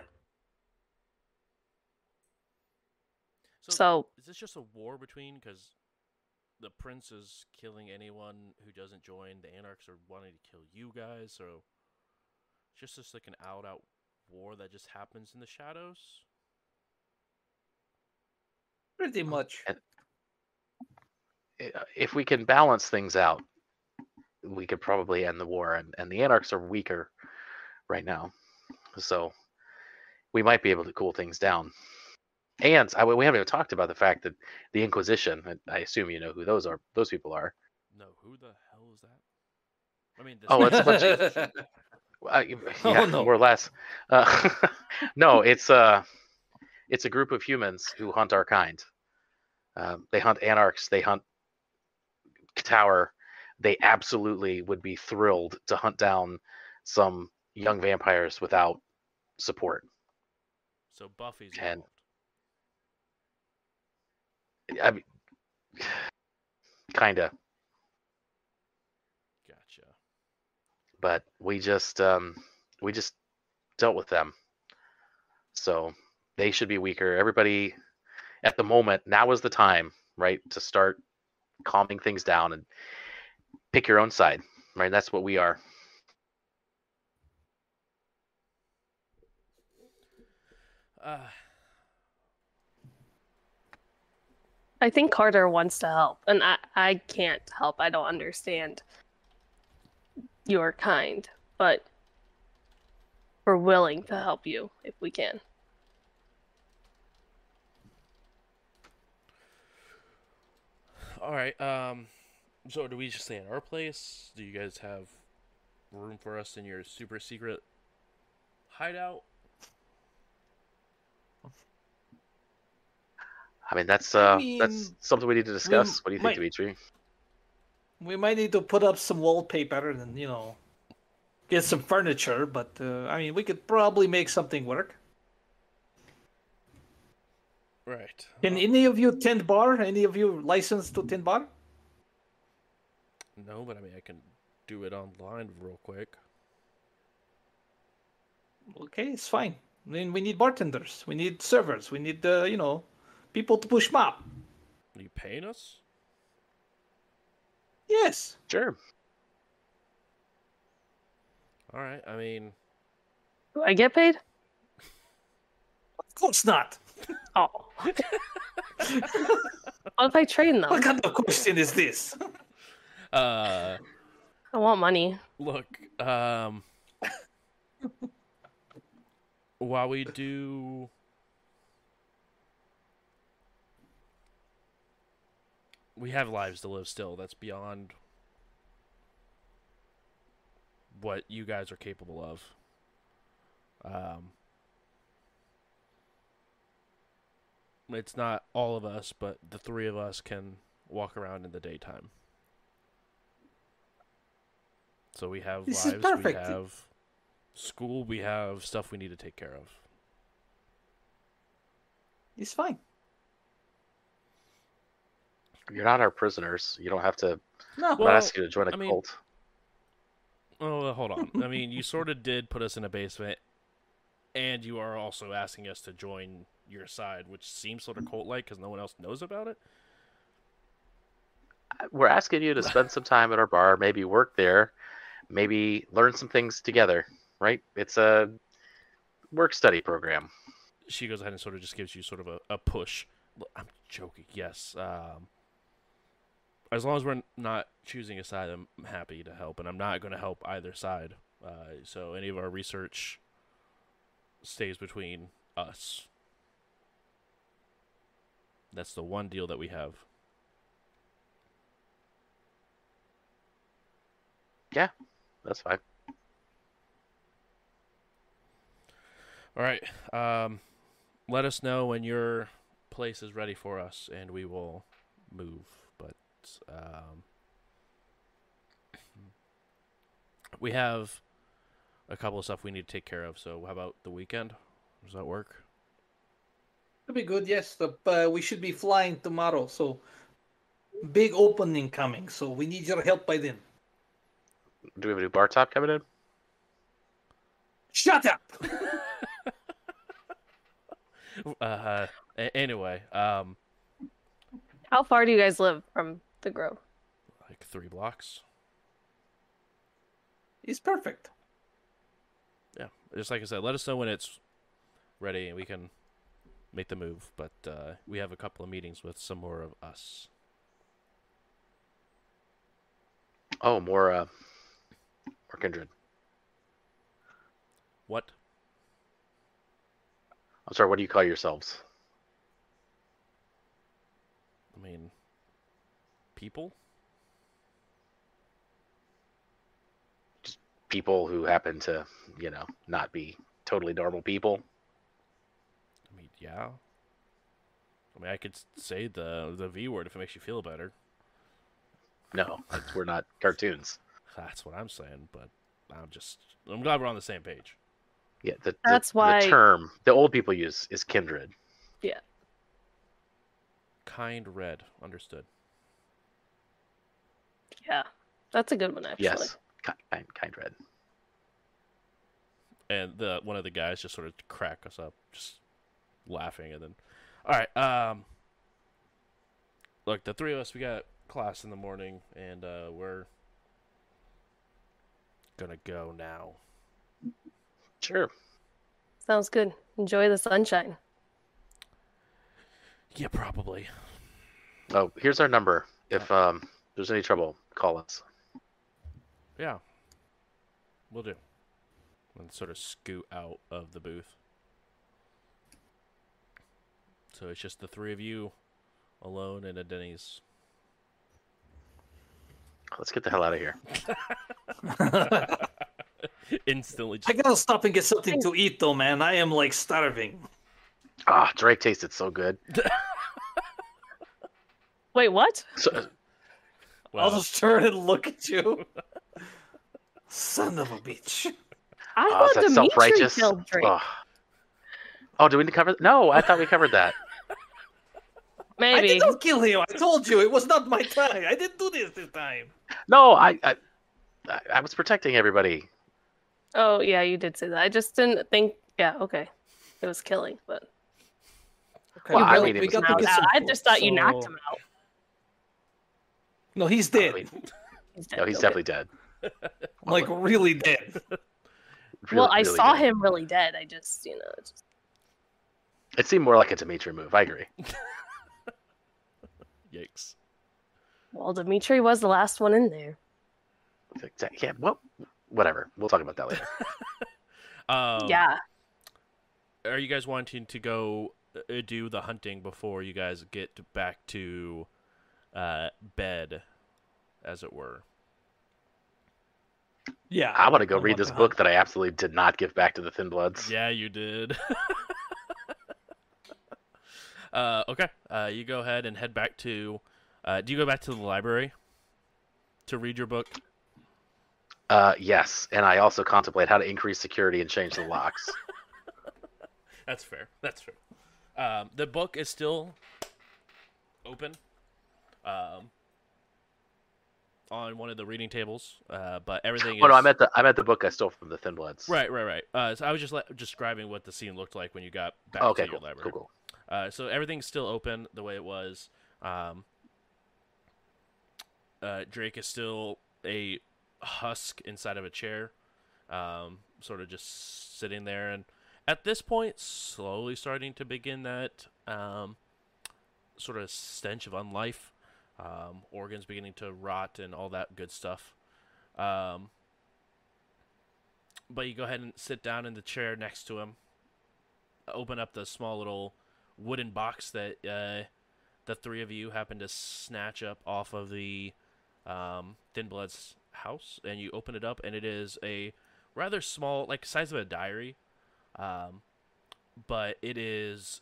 So, So, is this just a war between? Because the prince is killing anyone who doesn't join. The anarchs are wanting to kill you guys. So, it's just just like an out-out war that just happens in the shadows. Pretty much. I- eh, uh, If we can balance things out, we could probably end the war. And, and the anarchs are weaker right now. So we might be able to cool things down. And I, we haven't even talked about the fact that the Inquisition. I assume you know who those are. Those people are. No, who the hell is that? I mean, this Oh, it's a bunch of [laughs] Uh, y- [laughs] Oh, no. more or less. Uh, [laughs] no, it's uh, it's a group of humans who hunt our kind. Um, they hunt anarchs. They hunt Tower. They absolutely would be thrilled to hunt down some young vampires without support. so Buffy's and-. I mean, kinda, Gotcha. but we just um, we just dealt with them. So they should be weaker. Everybody at the moment, now is the time, right, to start calming things down and pick your own side, right? That's what we are. Uh, I think Carter wants to help, and I, I can't help. I don't understand your kind, but we're willing to help you if we can. all right. Um, so do we just stay at our place? Do you guys have room for us in your super secret hideout? I mean, that's I uh, mean, that's something we need to discuss. What do you think, might- Dimitri? we might need to put up some wallpaper and you know get some furniture, but uh, I mean we could probably make something work. Right. Can Uh, any of you tend bar? Any of you licensed to tend bar? no, but I mean, I can do it online real quick. Okay, it's fine. I mean, we need bartenders. We need servers. We need uh, you know people to push mop. Are you paying us? Yes. Sure. All right. I mean, Do I get paid? Of course not. Oh. [laughs] what if I train them? What kind of question is this? uh, I want money. look. Um, while we do. We have lives to live still. That's beyond what you guys are capable of. Um, it's not all of us, but the three of us can walk around in the daytime. So we have This lives, we have school, we have stuff we need to take care of. It's fine. You're not our prisoners. You don't have to. No. I'm Well, not asking you to join a I mean- cult. Oh, well, hold on. I [laughs] mean, you sort of did put us in a basement, and you are also asking us to join your side, which seems sort of cult-like because no one else knows about it. We're asking you to spend some time at our bar, maybe work there, maybe learn some things together, right? It's a work study program. She goes ahead and sort of just gives you sort of a, a push. I'm joking. Yes. Um, as long as we're not choosing a side, I'm happy to help, and I'm not going to help either side. Uh, so any of our research stays between us. That's the one deal that we have. Yeah, that's fine. All right. Um, let us know when your place is ready for us, and we will move. But um, we have a couple of stuff we need to take care of. So, how about the weekend? Does that work? It'll be good. Yes, the, uh, we should be flying tomorrow. So big opening coming. So we need your help by then. Do we have a new bar top coming in? Shut up. [laughs] Uh, anyway, um, How far do you guys live from the Grove? like three blocks. It's perfect. Yeah, just like I said, let us know when it's ready, and we can make the move. But uh, we have a couple of meetings with some more of us. Oh, more uh, more kindred. What? I'm sorry. What do you call yourselves? I mean, people. Just people who happen to, you know, not be totally normal people. I mean, yeah. I mean, I could say the the V word if it makes you feel better. No, we're not [laughs] cartoons. That's what I'm saying. But I'm just I'm glad we're on the same page. Yeah, the, the- That's the, why- the term the old people use is kindred. Yeah. Kind red, understood. Yeah, that's a good one actually. Yes, kind, kind, kind red. and the one of the guys just sort of crack us up, just laughing, and then, all right, um, look, the three of us, we got class in the morning, and uh, we're gonna go now. Sure. Sounds good. Enjoy the sunshine. Yeah, probably. Oh, here's our number. If um, there's any trouble, call us. Yeah, we'll do. And sort of scoot out of the booth. So it's just the three of you, alone in a Denny's. Let's get the hell out of here. [laughs] Instantly, I gotta stop and get something to eat, though, man. I am like starving. Ah, Drake tasted so good. [laughs] Wait, what? So, I'll just turn and look at you. Son of a bitch. I uh, oh, thought is that Dimitri self-righteous? killed Drake. Oh. oh, do we need to cover? No, I thought we covered that. [laughs] Maybe. I Maybe. did not kill him. I told you it was not my time. I didn't do this this time. No, I, I, I- I was protecting everybody. Oh yeah, you did say that. I just didn't think. Yeah, okay. It was killing, but Okay, Well, I mean, we got to Now, get now, some I just thought you knocked him out. No, he's I dead. mean, He's dead. no, he's okay. definitely dead. like really dead. [laughs] well, I really saw dead. him really dead. I just, you know, just It seemed more like a Dimitri move. I agree. [laughs] yikes. well, Dimitri was the last one in there. Yeah, well, whatever. We'll talk about that later. [laughs] Um, yeah. Are you guys wanting to go uh, do the hunting before you guys get back to uh, bed, as it were? Yeah. I want to go I read this to book that I absolutely did not give back to the Thin Bloods. Yeah, you did. [laughs] uh, okay, uh, you go ahead and head back to. Uh, do you go back to the library to read your book? Uh, yes, and I also contemplate how to increase security and change the locks. [laughs] That's fair. That's fair. Um, the book is still open um, on one of the reading tables, uh, but everything. oh no, is... I meant the I meant the book I stole from the Thin Bloods. Right, right, right. Uh, so I was just le- describing what the scene looked like when you got back Oh, okay, to your cool, library. cool, cool. Uh, so everything's still open the way it was. Um, uh, Drake is still a husk inside of a chair, um, sort of just sitting there, and at this point, slowly starting to begin that um, sort of stench of unlife, um, organs beginning to rot, and all that good stuff. Um, but you go ahead and sit down in the chair next to him, open up the small little wooden box that uh, the three of you happen to snatch up off of the um, Thin Blood's house, and you open it up, and it is a rather small, like size of a diary, um, but it is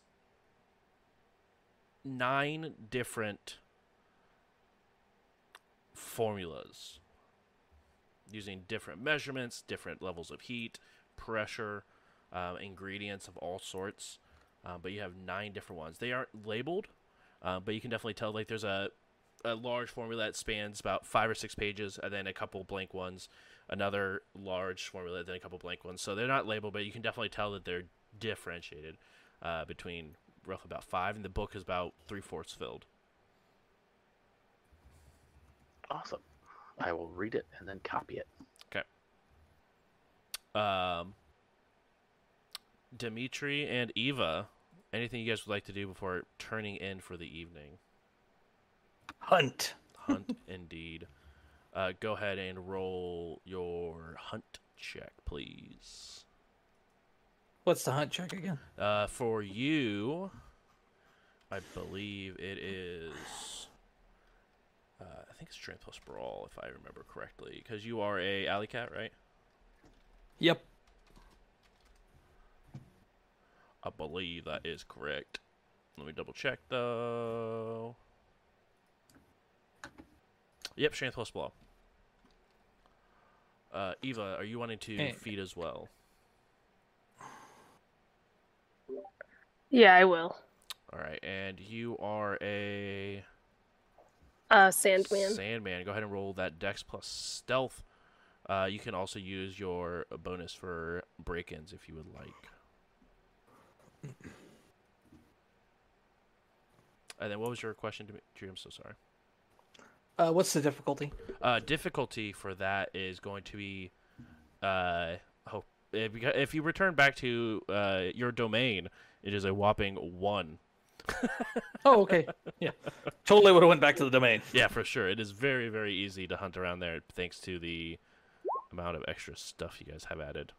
nine different formulas using different measurements, different levels of heat, pressure, um, ingredients of all sorts. Uh, but you have nine different ones. They aren't labeled, uh, but you can definitely tell like there's a a large formula that spans about five or six pages, and then a couple blank ones. Another large formula, then a couple blank ones. So they're not labeled, but you can definitely tell that they're differentiated uh, between roughly about five, and the book is about three fourths filled. Awesome. I will read it and then copy it. Okay. Um, Dimitri and Eva, anything you guys would like to do before turning in for the evening? Hunt. Hunt, [laughs] indeed. Uh, go ahead and roll your hunt check, please. What's the hunt check again? Uh, for you, I believe it is. I think strength plus brawl, if I remember correctly, because you are a alley cat, right? Yep. I believe that is correct. Let me double check though. Yep, strength plus brawl. Uh, Eva, are you wanting to Hey. feed as well? Yeah, I will. All right, and you are a Uh, Sandman. Sandman. Go ahead and roll that Dex plus Stealth. Uh, you can also use your bonus for break-ins if you would like. And then, what was your question, Dimitri? I'm so sorry. Uh, what's the difficulty? Uh, difficulty for that is going to be, uh, hope if you, if you return back to uh, your domain, it is a whopping one. [laughs] Oh, okay. yeah. Totally would have went back to the domain. Yeah, for sure. It is very, very easy to hunt around there thanks to the amount of extra stuff you guys have added.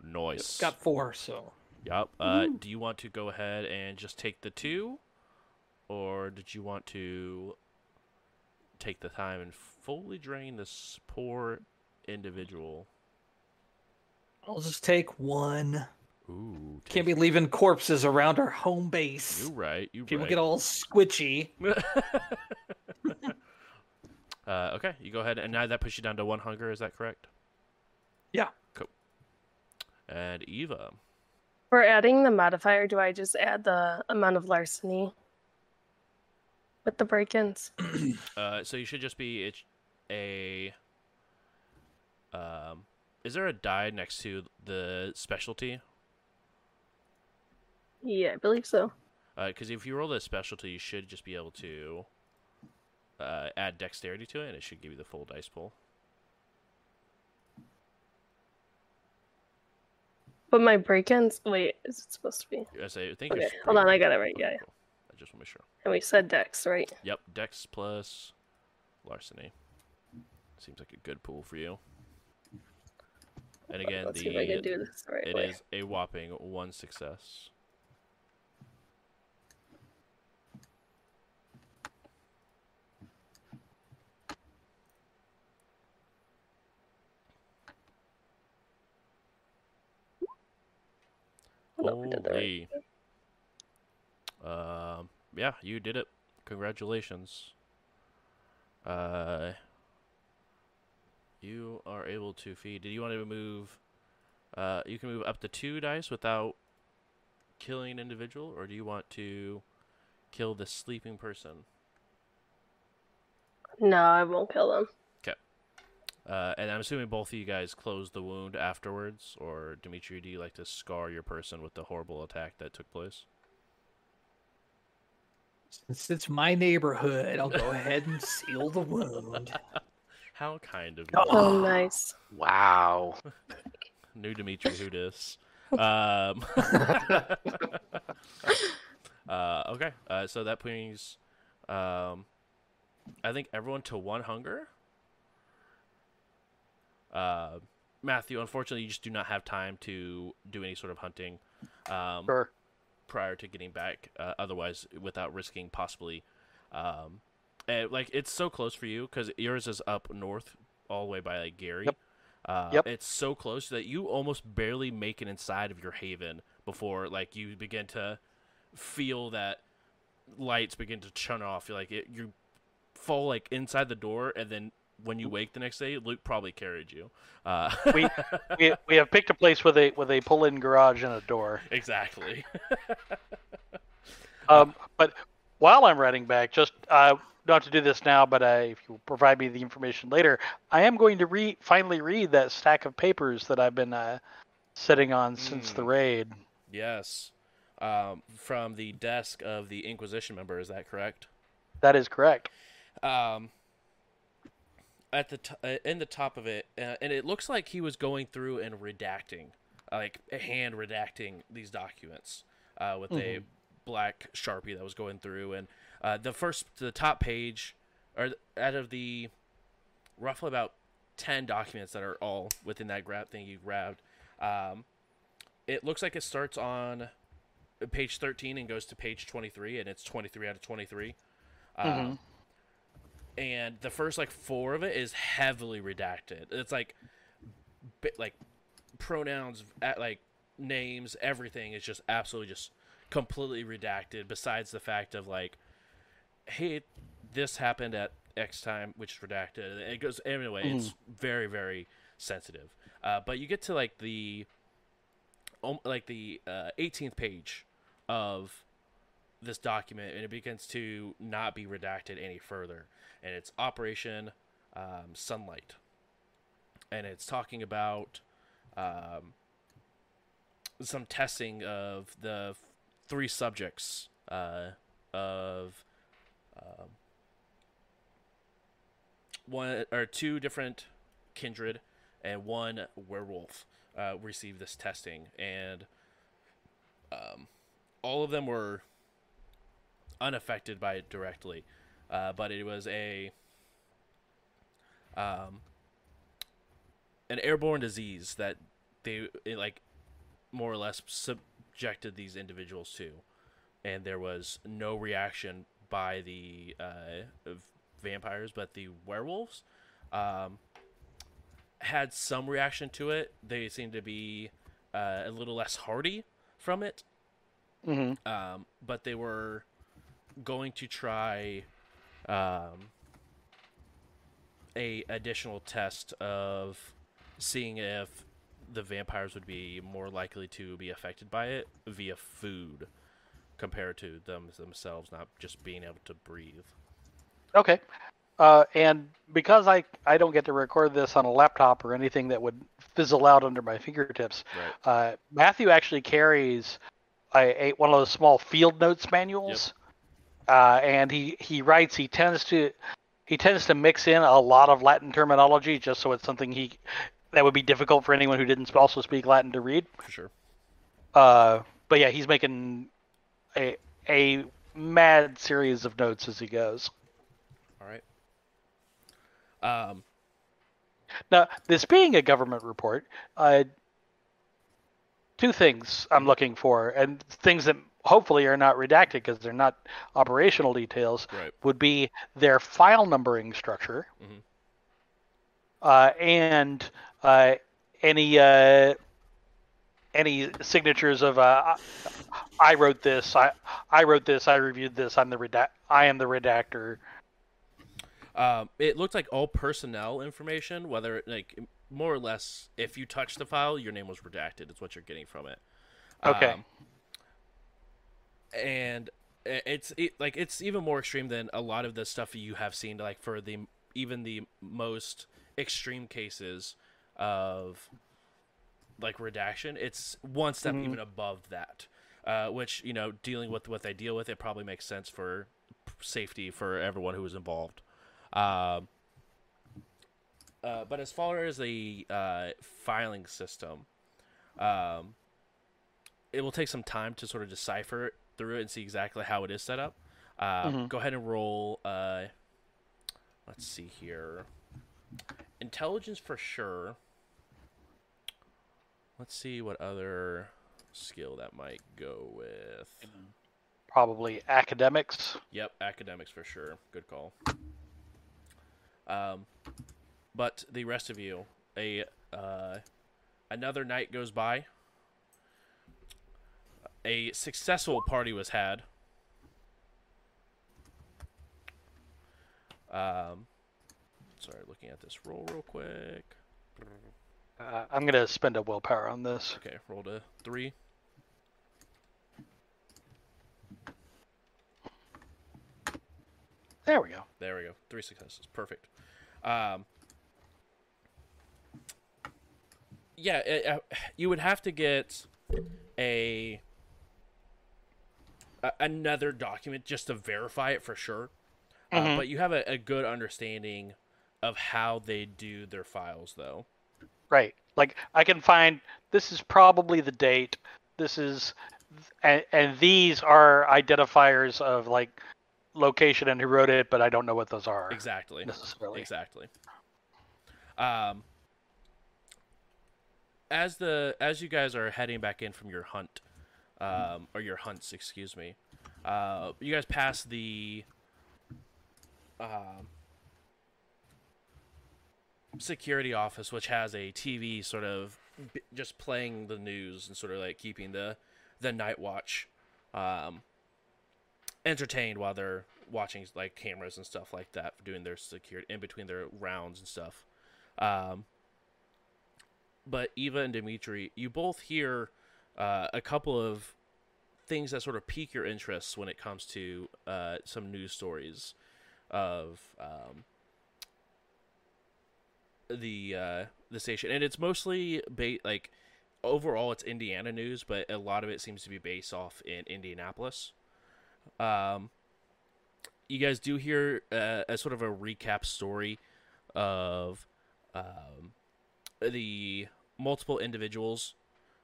Noise. Got four, so Yep. Uh, do you want to go ahead and just take the two, or did you want to take the time and fully drain this poor individual? I'll just take one. Ooh. Can't be leaving corpses around our home base. You're right. You right People right. get all squitchy. [laughs] uh, okay, you go ahead and now that puts you down to one hunger. Is that correct? Yeah. Cool. And Eva. For adding the modifier, do I just add the amount of larceny with the break-ins? [clears throat] Uh, so you should just be it's a. Um, is there a die next to the specialty? Yeah, I believe so. Because if you roll the specialty, you should just be able to uh, add dexterity to it, and it should give you the full dice pool. But my break-ins. Wait, is it supposed to be? Say, I think Okay, hold on, I got it right. Yeah, yeah. Cool. I just want to make sure. And we said Dex, right? Yep, dex plus larceny. Seems like a good pool for you. And again, Let's the see if I can do this the right it way. is a whopping one success. We did that right. Holy. Um, yeah, you did it. Congratulations. Uh, you are able to feed. Did you want to move? Uh, you can move up to two dice without killing an individual, or do you want to kill the sleeping person? No, I won't kill them. Uh, and I'm assuming both of you guys closed the wound afterwards, or Dimitri, do you like to scar your person with the horrible attack that took place? Since it's my neighborhood, I'll go ahead and seal the wound. [laughs] How kind of you. Oh. Oh, nice. Wow. [laughs] New Dimitri who dis. [laughs] Um, uh, okay, uh, so that brings, um, I think everyone to one hunger. Uh, Matthew, unfortunately, you just do not have time to do any sort of hunting um, Sure. prior to getting back. Uh, otherwise, without risking possibly, um, and, like it's so close for you because yours is up north all the way by like Gary. Yep. Uh, Yep. It's so close that you almost barely make it inside of your haven before like you begin to feel that lights begin to churn off. You're like it, you fall like inside the door, and then when you wake the next day, Luke probably carried you. Uh, [laughs] We, we we have picked a place with a with a pull-in garage and a door. exactly. [laughs] Um, but while I'm writing back, just uh, not to do this now, but uh, if you provide me the information later, I am going to read finally read that stack of papers that I've been uh, sitting on since the Mm. raid. yes. Um, from the desk of the Inquisition member, is that correct? That is correct. um, at the t- uh, in the top of it, uh, and it looks like he was going through and redacting, like hand redacting these documents uh, with a black sharpie that was going through, and uh, the first, the top page, or out of the roughly about ten documents that are all within that grab thing you grabbed, um, it looks like it starts on page 13 and goes to page 23, and it's 23 out of 23. Mhm. Um, and the first like four of it is heavily redacted. It's like, bi- like pronouns, at, like names, everything is just absolutely just completely redacted. Besides the fact of like, hey, this happened at X time, which is redacted. It goes anyway. It's very very sensitive. Uh, but you get to like the, like the uh, 18th page of this document, and it begins to not be redacted any further. And it's Operation um, Sunlight, and it's talking about um, some testing of the three subjects uh, of um, one or two different kindred and one werewolf uh, received this testing, and um, all of them were unaffected by it directly, uh, but it was a um, an airborne disease that they it, like more or less subjected these individuals to, and there was no reaction by the uh, vampires, but the werewolves um, had some reaction to it. They seemed to be uh, a little less hardy from it, hmm um, but they were going to try um, a additional test of seeing if the vampires would be more likely to be affected by it via food compared to them themselves not just being able to breathe. Okay. Uh, and because I, I don't get to record this on a laptop or anything that would fizzle out under my fingertips, Right. uh, Matthew actually carries a, a one of those small field notes manuals, uh, and he, he writes. He tends to he tends to mix in a lot of Latin terminology just so it's something he that would be difficult for anyone who didn't also speak Latin to read. For sure. Uh, but yeah, he's making a a mad series of notes as he goes. All right. Um, Now, this being a government report, uh, two things I'm looking for, and things that hopefully are not redacted because they're not operational details, Right. would be their file numbering structure, Mhm. uh, and uh, any uh, any signatures of uh, I wrote this, I I wrote this, I reviewed this, I'm the redact, I am the redactor. Um, it looked like all personnel information, whether like more or less, if you touch the file, your name was redacted. It's what you're getting from it. Okay. Um, and it's it, like it's even more extreme than a lot of the stuff you have seen. Like for the even the most extreme cases of like redaction, it's one step even above that. Uh, which you know, dealing with what they deal with, it probably makes sense for safety for everyone who is involved. Um, uh, but as far as the uh, filing system, um, it will take some time to sort of decipher through it and see exactly how it is set up. Um, Go ahead and roll. Uh, let's see here. Intelligence for sure. Let's see what other skill that might go with. Probably academics. Yep, academics for sure. Good call. Um, but the rest of you, a uh, another night goes by. A successful party was had. Um, sorry, looking at this roll real quick. Uh, I'm gonna spend a willpower on this. Okay, roll a three. There we go. There we go. Three successes. Perfect. Um, yeah, it, uh, you would have to get a, a another document just to verify it for sure. Uh, but you have a, a good understanding of how they do their files, though. Right. Like I can find this is probably the date. This is and, and these are identifiers of like location and who wrote it, but I don't know what those are Exactly. necessarily. Exactly. Um, as the as you guys are heading back in from your hunt, um, or your hunts, excuse me, uh, you guys pass the um, security office, which has a TV sort of b- just playing the news and sort of like keeping the the night watch um, entertained while they're watching like cameras and stuff like that, doing their security in between their rounds and stuff. Um, but Eva and Dimitri, you both hear uh, a couple of things that sort of pique your interests when it comes to uh, some news stories of um, the uh, the station, and it's mostly ba- like overall it's Indiana news, but a lot of it seems to be based off in Indianapolis. Um, you guys do hear uh, a sort of a recap story of um, the multiple individuals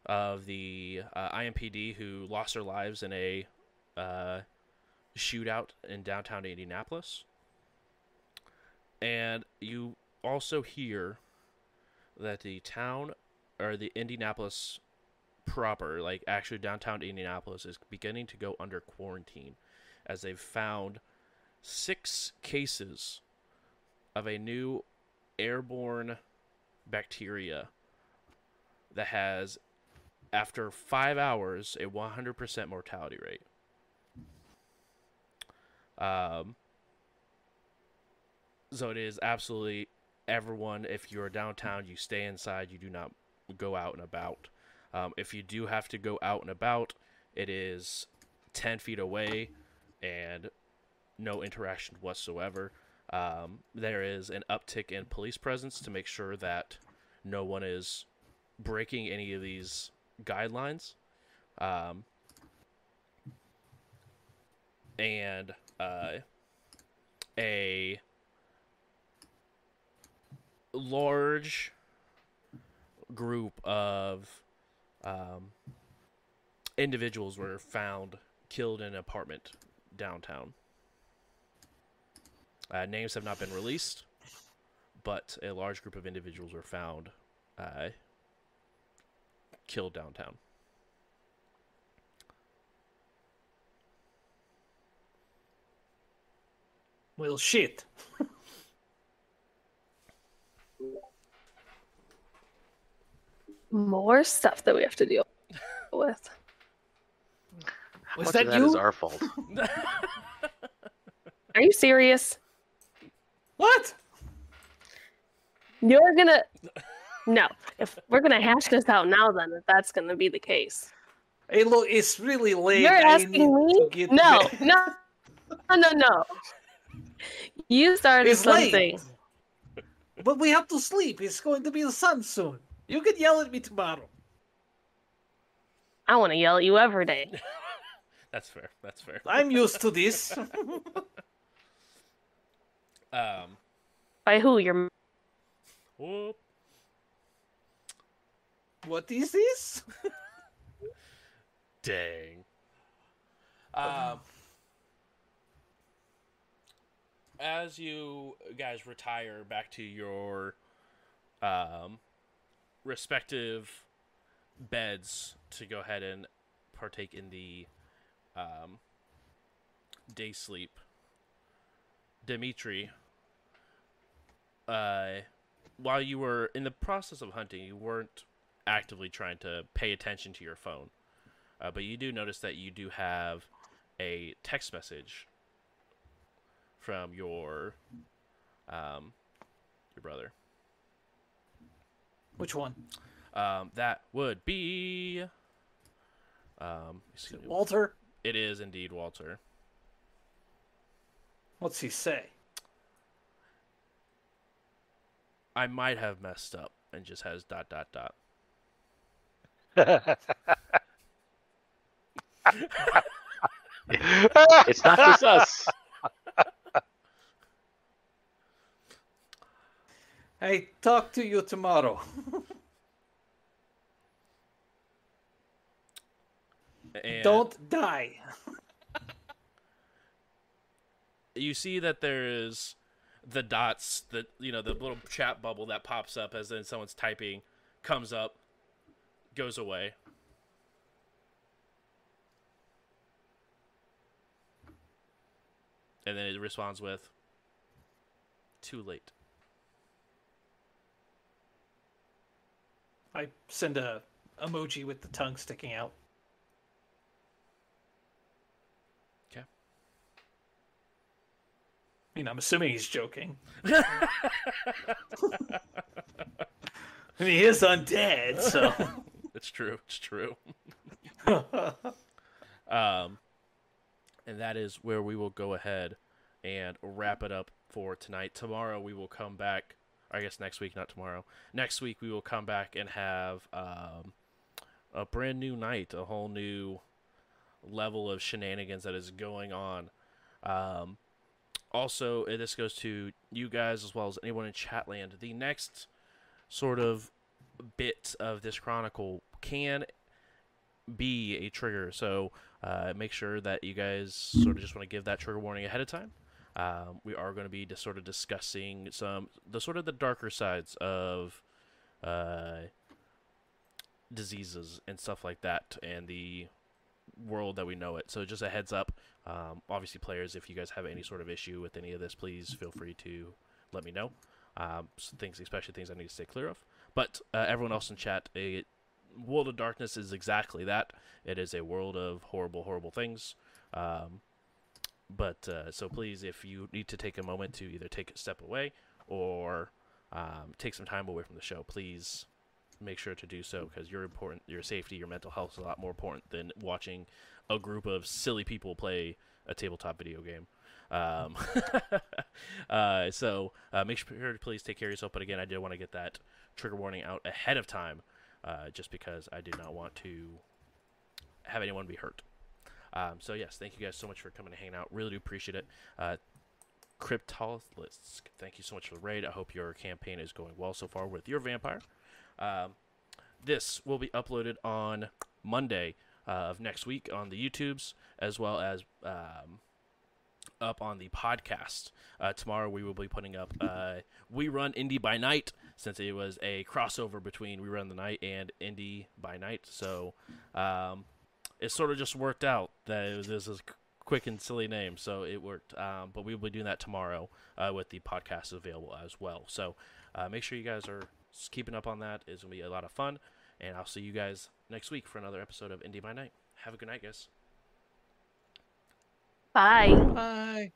of the uh, IMPD who lost their lives in a uh, shootout in downtown Indianapolis. And you also hear that the town or the Indianapolis proper, like actually downtown Indianapolis, is beginning to go under quarantine as they've found six cases of a new airborne bacteria that has, after five hours, a 100% mortality rate. Um, so it is absolutely everyone. If you're downtown, you stay inside. You do not go out and about. Um, if you do have to go out and about, it is 10 feet away and no interaction whatsoever. Um, there is an uptick in police presence to make sure that no one is breaking any of these guidelines. Um, and uh, a large group of um, individuals were found killed in an apartment downtown. Uh, names have not been released, but a large group of individuals were found uh, killed downtown. Well, shit. More stuff that we have to deal with. Was Much that of that is you? our fault. [laughs] Are you serious? What? You're gonna. No. If we're gonna hash this out now, then if that's gonna be the case. Hey, look, it's really late. You're I asking me? get No, back. [laughs] no, no, no, no. You started It's something. late. But we have to sleep. It's going to be the sun soon. You can yell at me tomorrow. I want to yell at you every day. [laughs] That's fair. That's fair. I'm used to this. [laughs] Um, By who? Your whoop. What is this? [laughs] Dang. Um, as you guys retire back to your um, respective beds to go ahead and partake in the um, day sleep, Dimitri, uh, while you were in the process of hunting, you weren't actively trying to pay attention to your phone. Uh, but you do notice that you do have a text message from your um, your brother. Which one? Um, that would be. Um, excuse me. Walter? it is indeed Walter. What's he say? I might have messed up and just has dot dot dot. It's not just us. Hey, talk to you tomorrow. And Don't die. you see that there is the dots that you know the little chat bubble that pops up as then someone's typing comes up goes away. And then it responds with too late. I send a emoji with the tongue sticking out. Okay. I mean, I'm assuming he's joking. [laughs] [laughs] I mean, he is undead, so. [laughs] It's true. It's true. [laughs] [laughs] um, and that is where we will go ahead and wrap it up for tonight. Tomorrow we will come back. I guess next week, not tomorrow. Next week we will come back and have um, a brand new night, a whole new level of shenanigans that is going on. Um, also, this goes to you guys as well as anyone in Chatland. The next sort of bit of this chronicle can be a trigger. So uh, make sure that you guys sort of just want to give that trigger warning ahead of time. Um, we are going to be just sort of discussing some the sort of the darker sides of uh, diseases and stuff like that, and the world that we know it. So just a heads up. Um, obviously, players, if you guys have any sort of issue with any of this, please feel free to let me know. Um, things, especially things I need to stay clear of. But uh, everyone else in chat, a World of Darkness is exactly that. It is a world of horrible, horrible things. Um, but uh, so please, if you need to take a moment to either take a step away or um, take some time away from the show, please make sure to do so because your important, your safety, your mental health is a lot more important than watching a group of silly people play a tabletop video game. Um, [laughs] uh, so uh, make sure to please take care of yourself. But again, I did want to get that trigger warning out ahead of time, uh, just because I did not want to have anyone be hurt. Um, so yes, thank you guys so much for coming and hanging out. Really do appreciate it. Uh, Cryptoliths, thank you so much for the raid. I hope your campaign is going well so far with your vampire. Um, this will be uploaded on Monday uh, of next week on the YouTubes, as well as um, up on the podcast. Uh, tomorrow we will be putting up uh, We Run Indy by Night, since it was a crossover between We Run the Night and Indy by Night. So um, it sort of just worked out that it was this is a quick and silly name, so it worked. Um, but we will be doing that tomorrow uh, with the podcast available as well. So uh, make sure you guys are keeping up on that. It's gonna be a lot of fun, and I'll see you guys next week for another episode of Indy by Night. Have a good night, guys. Bye. Bye.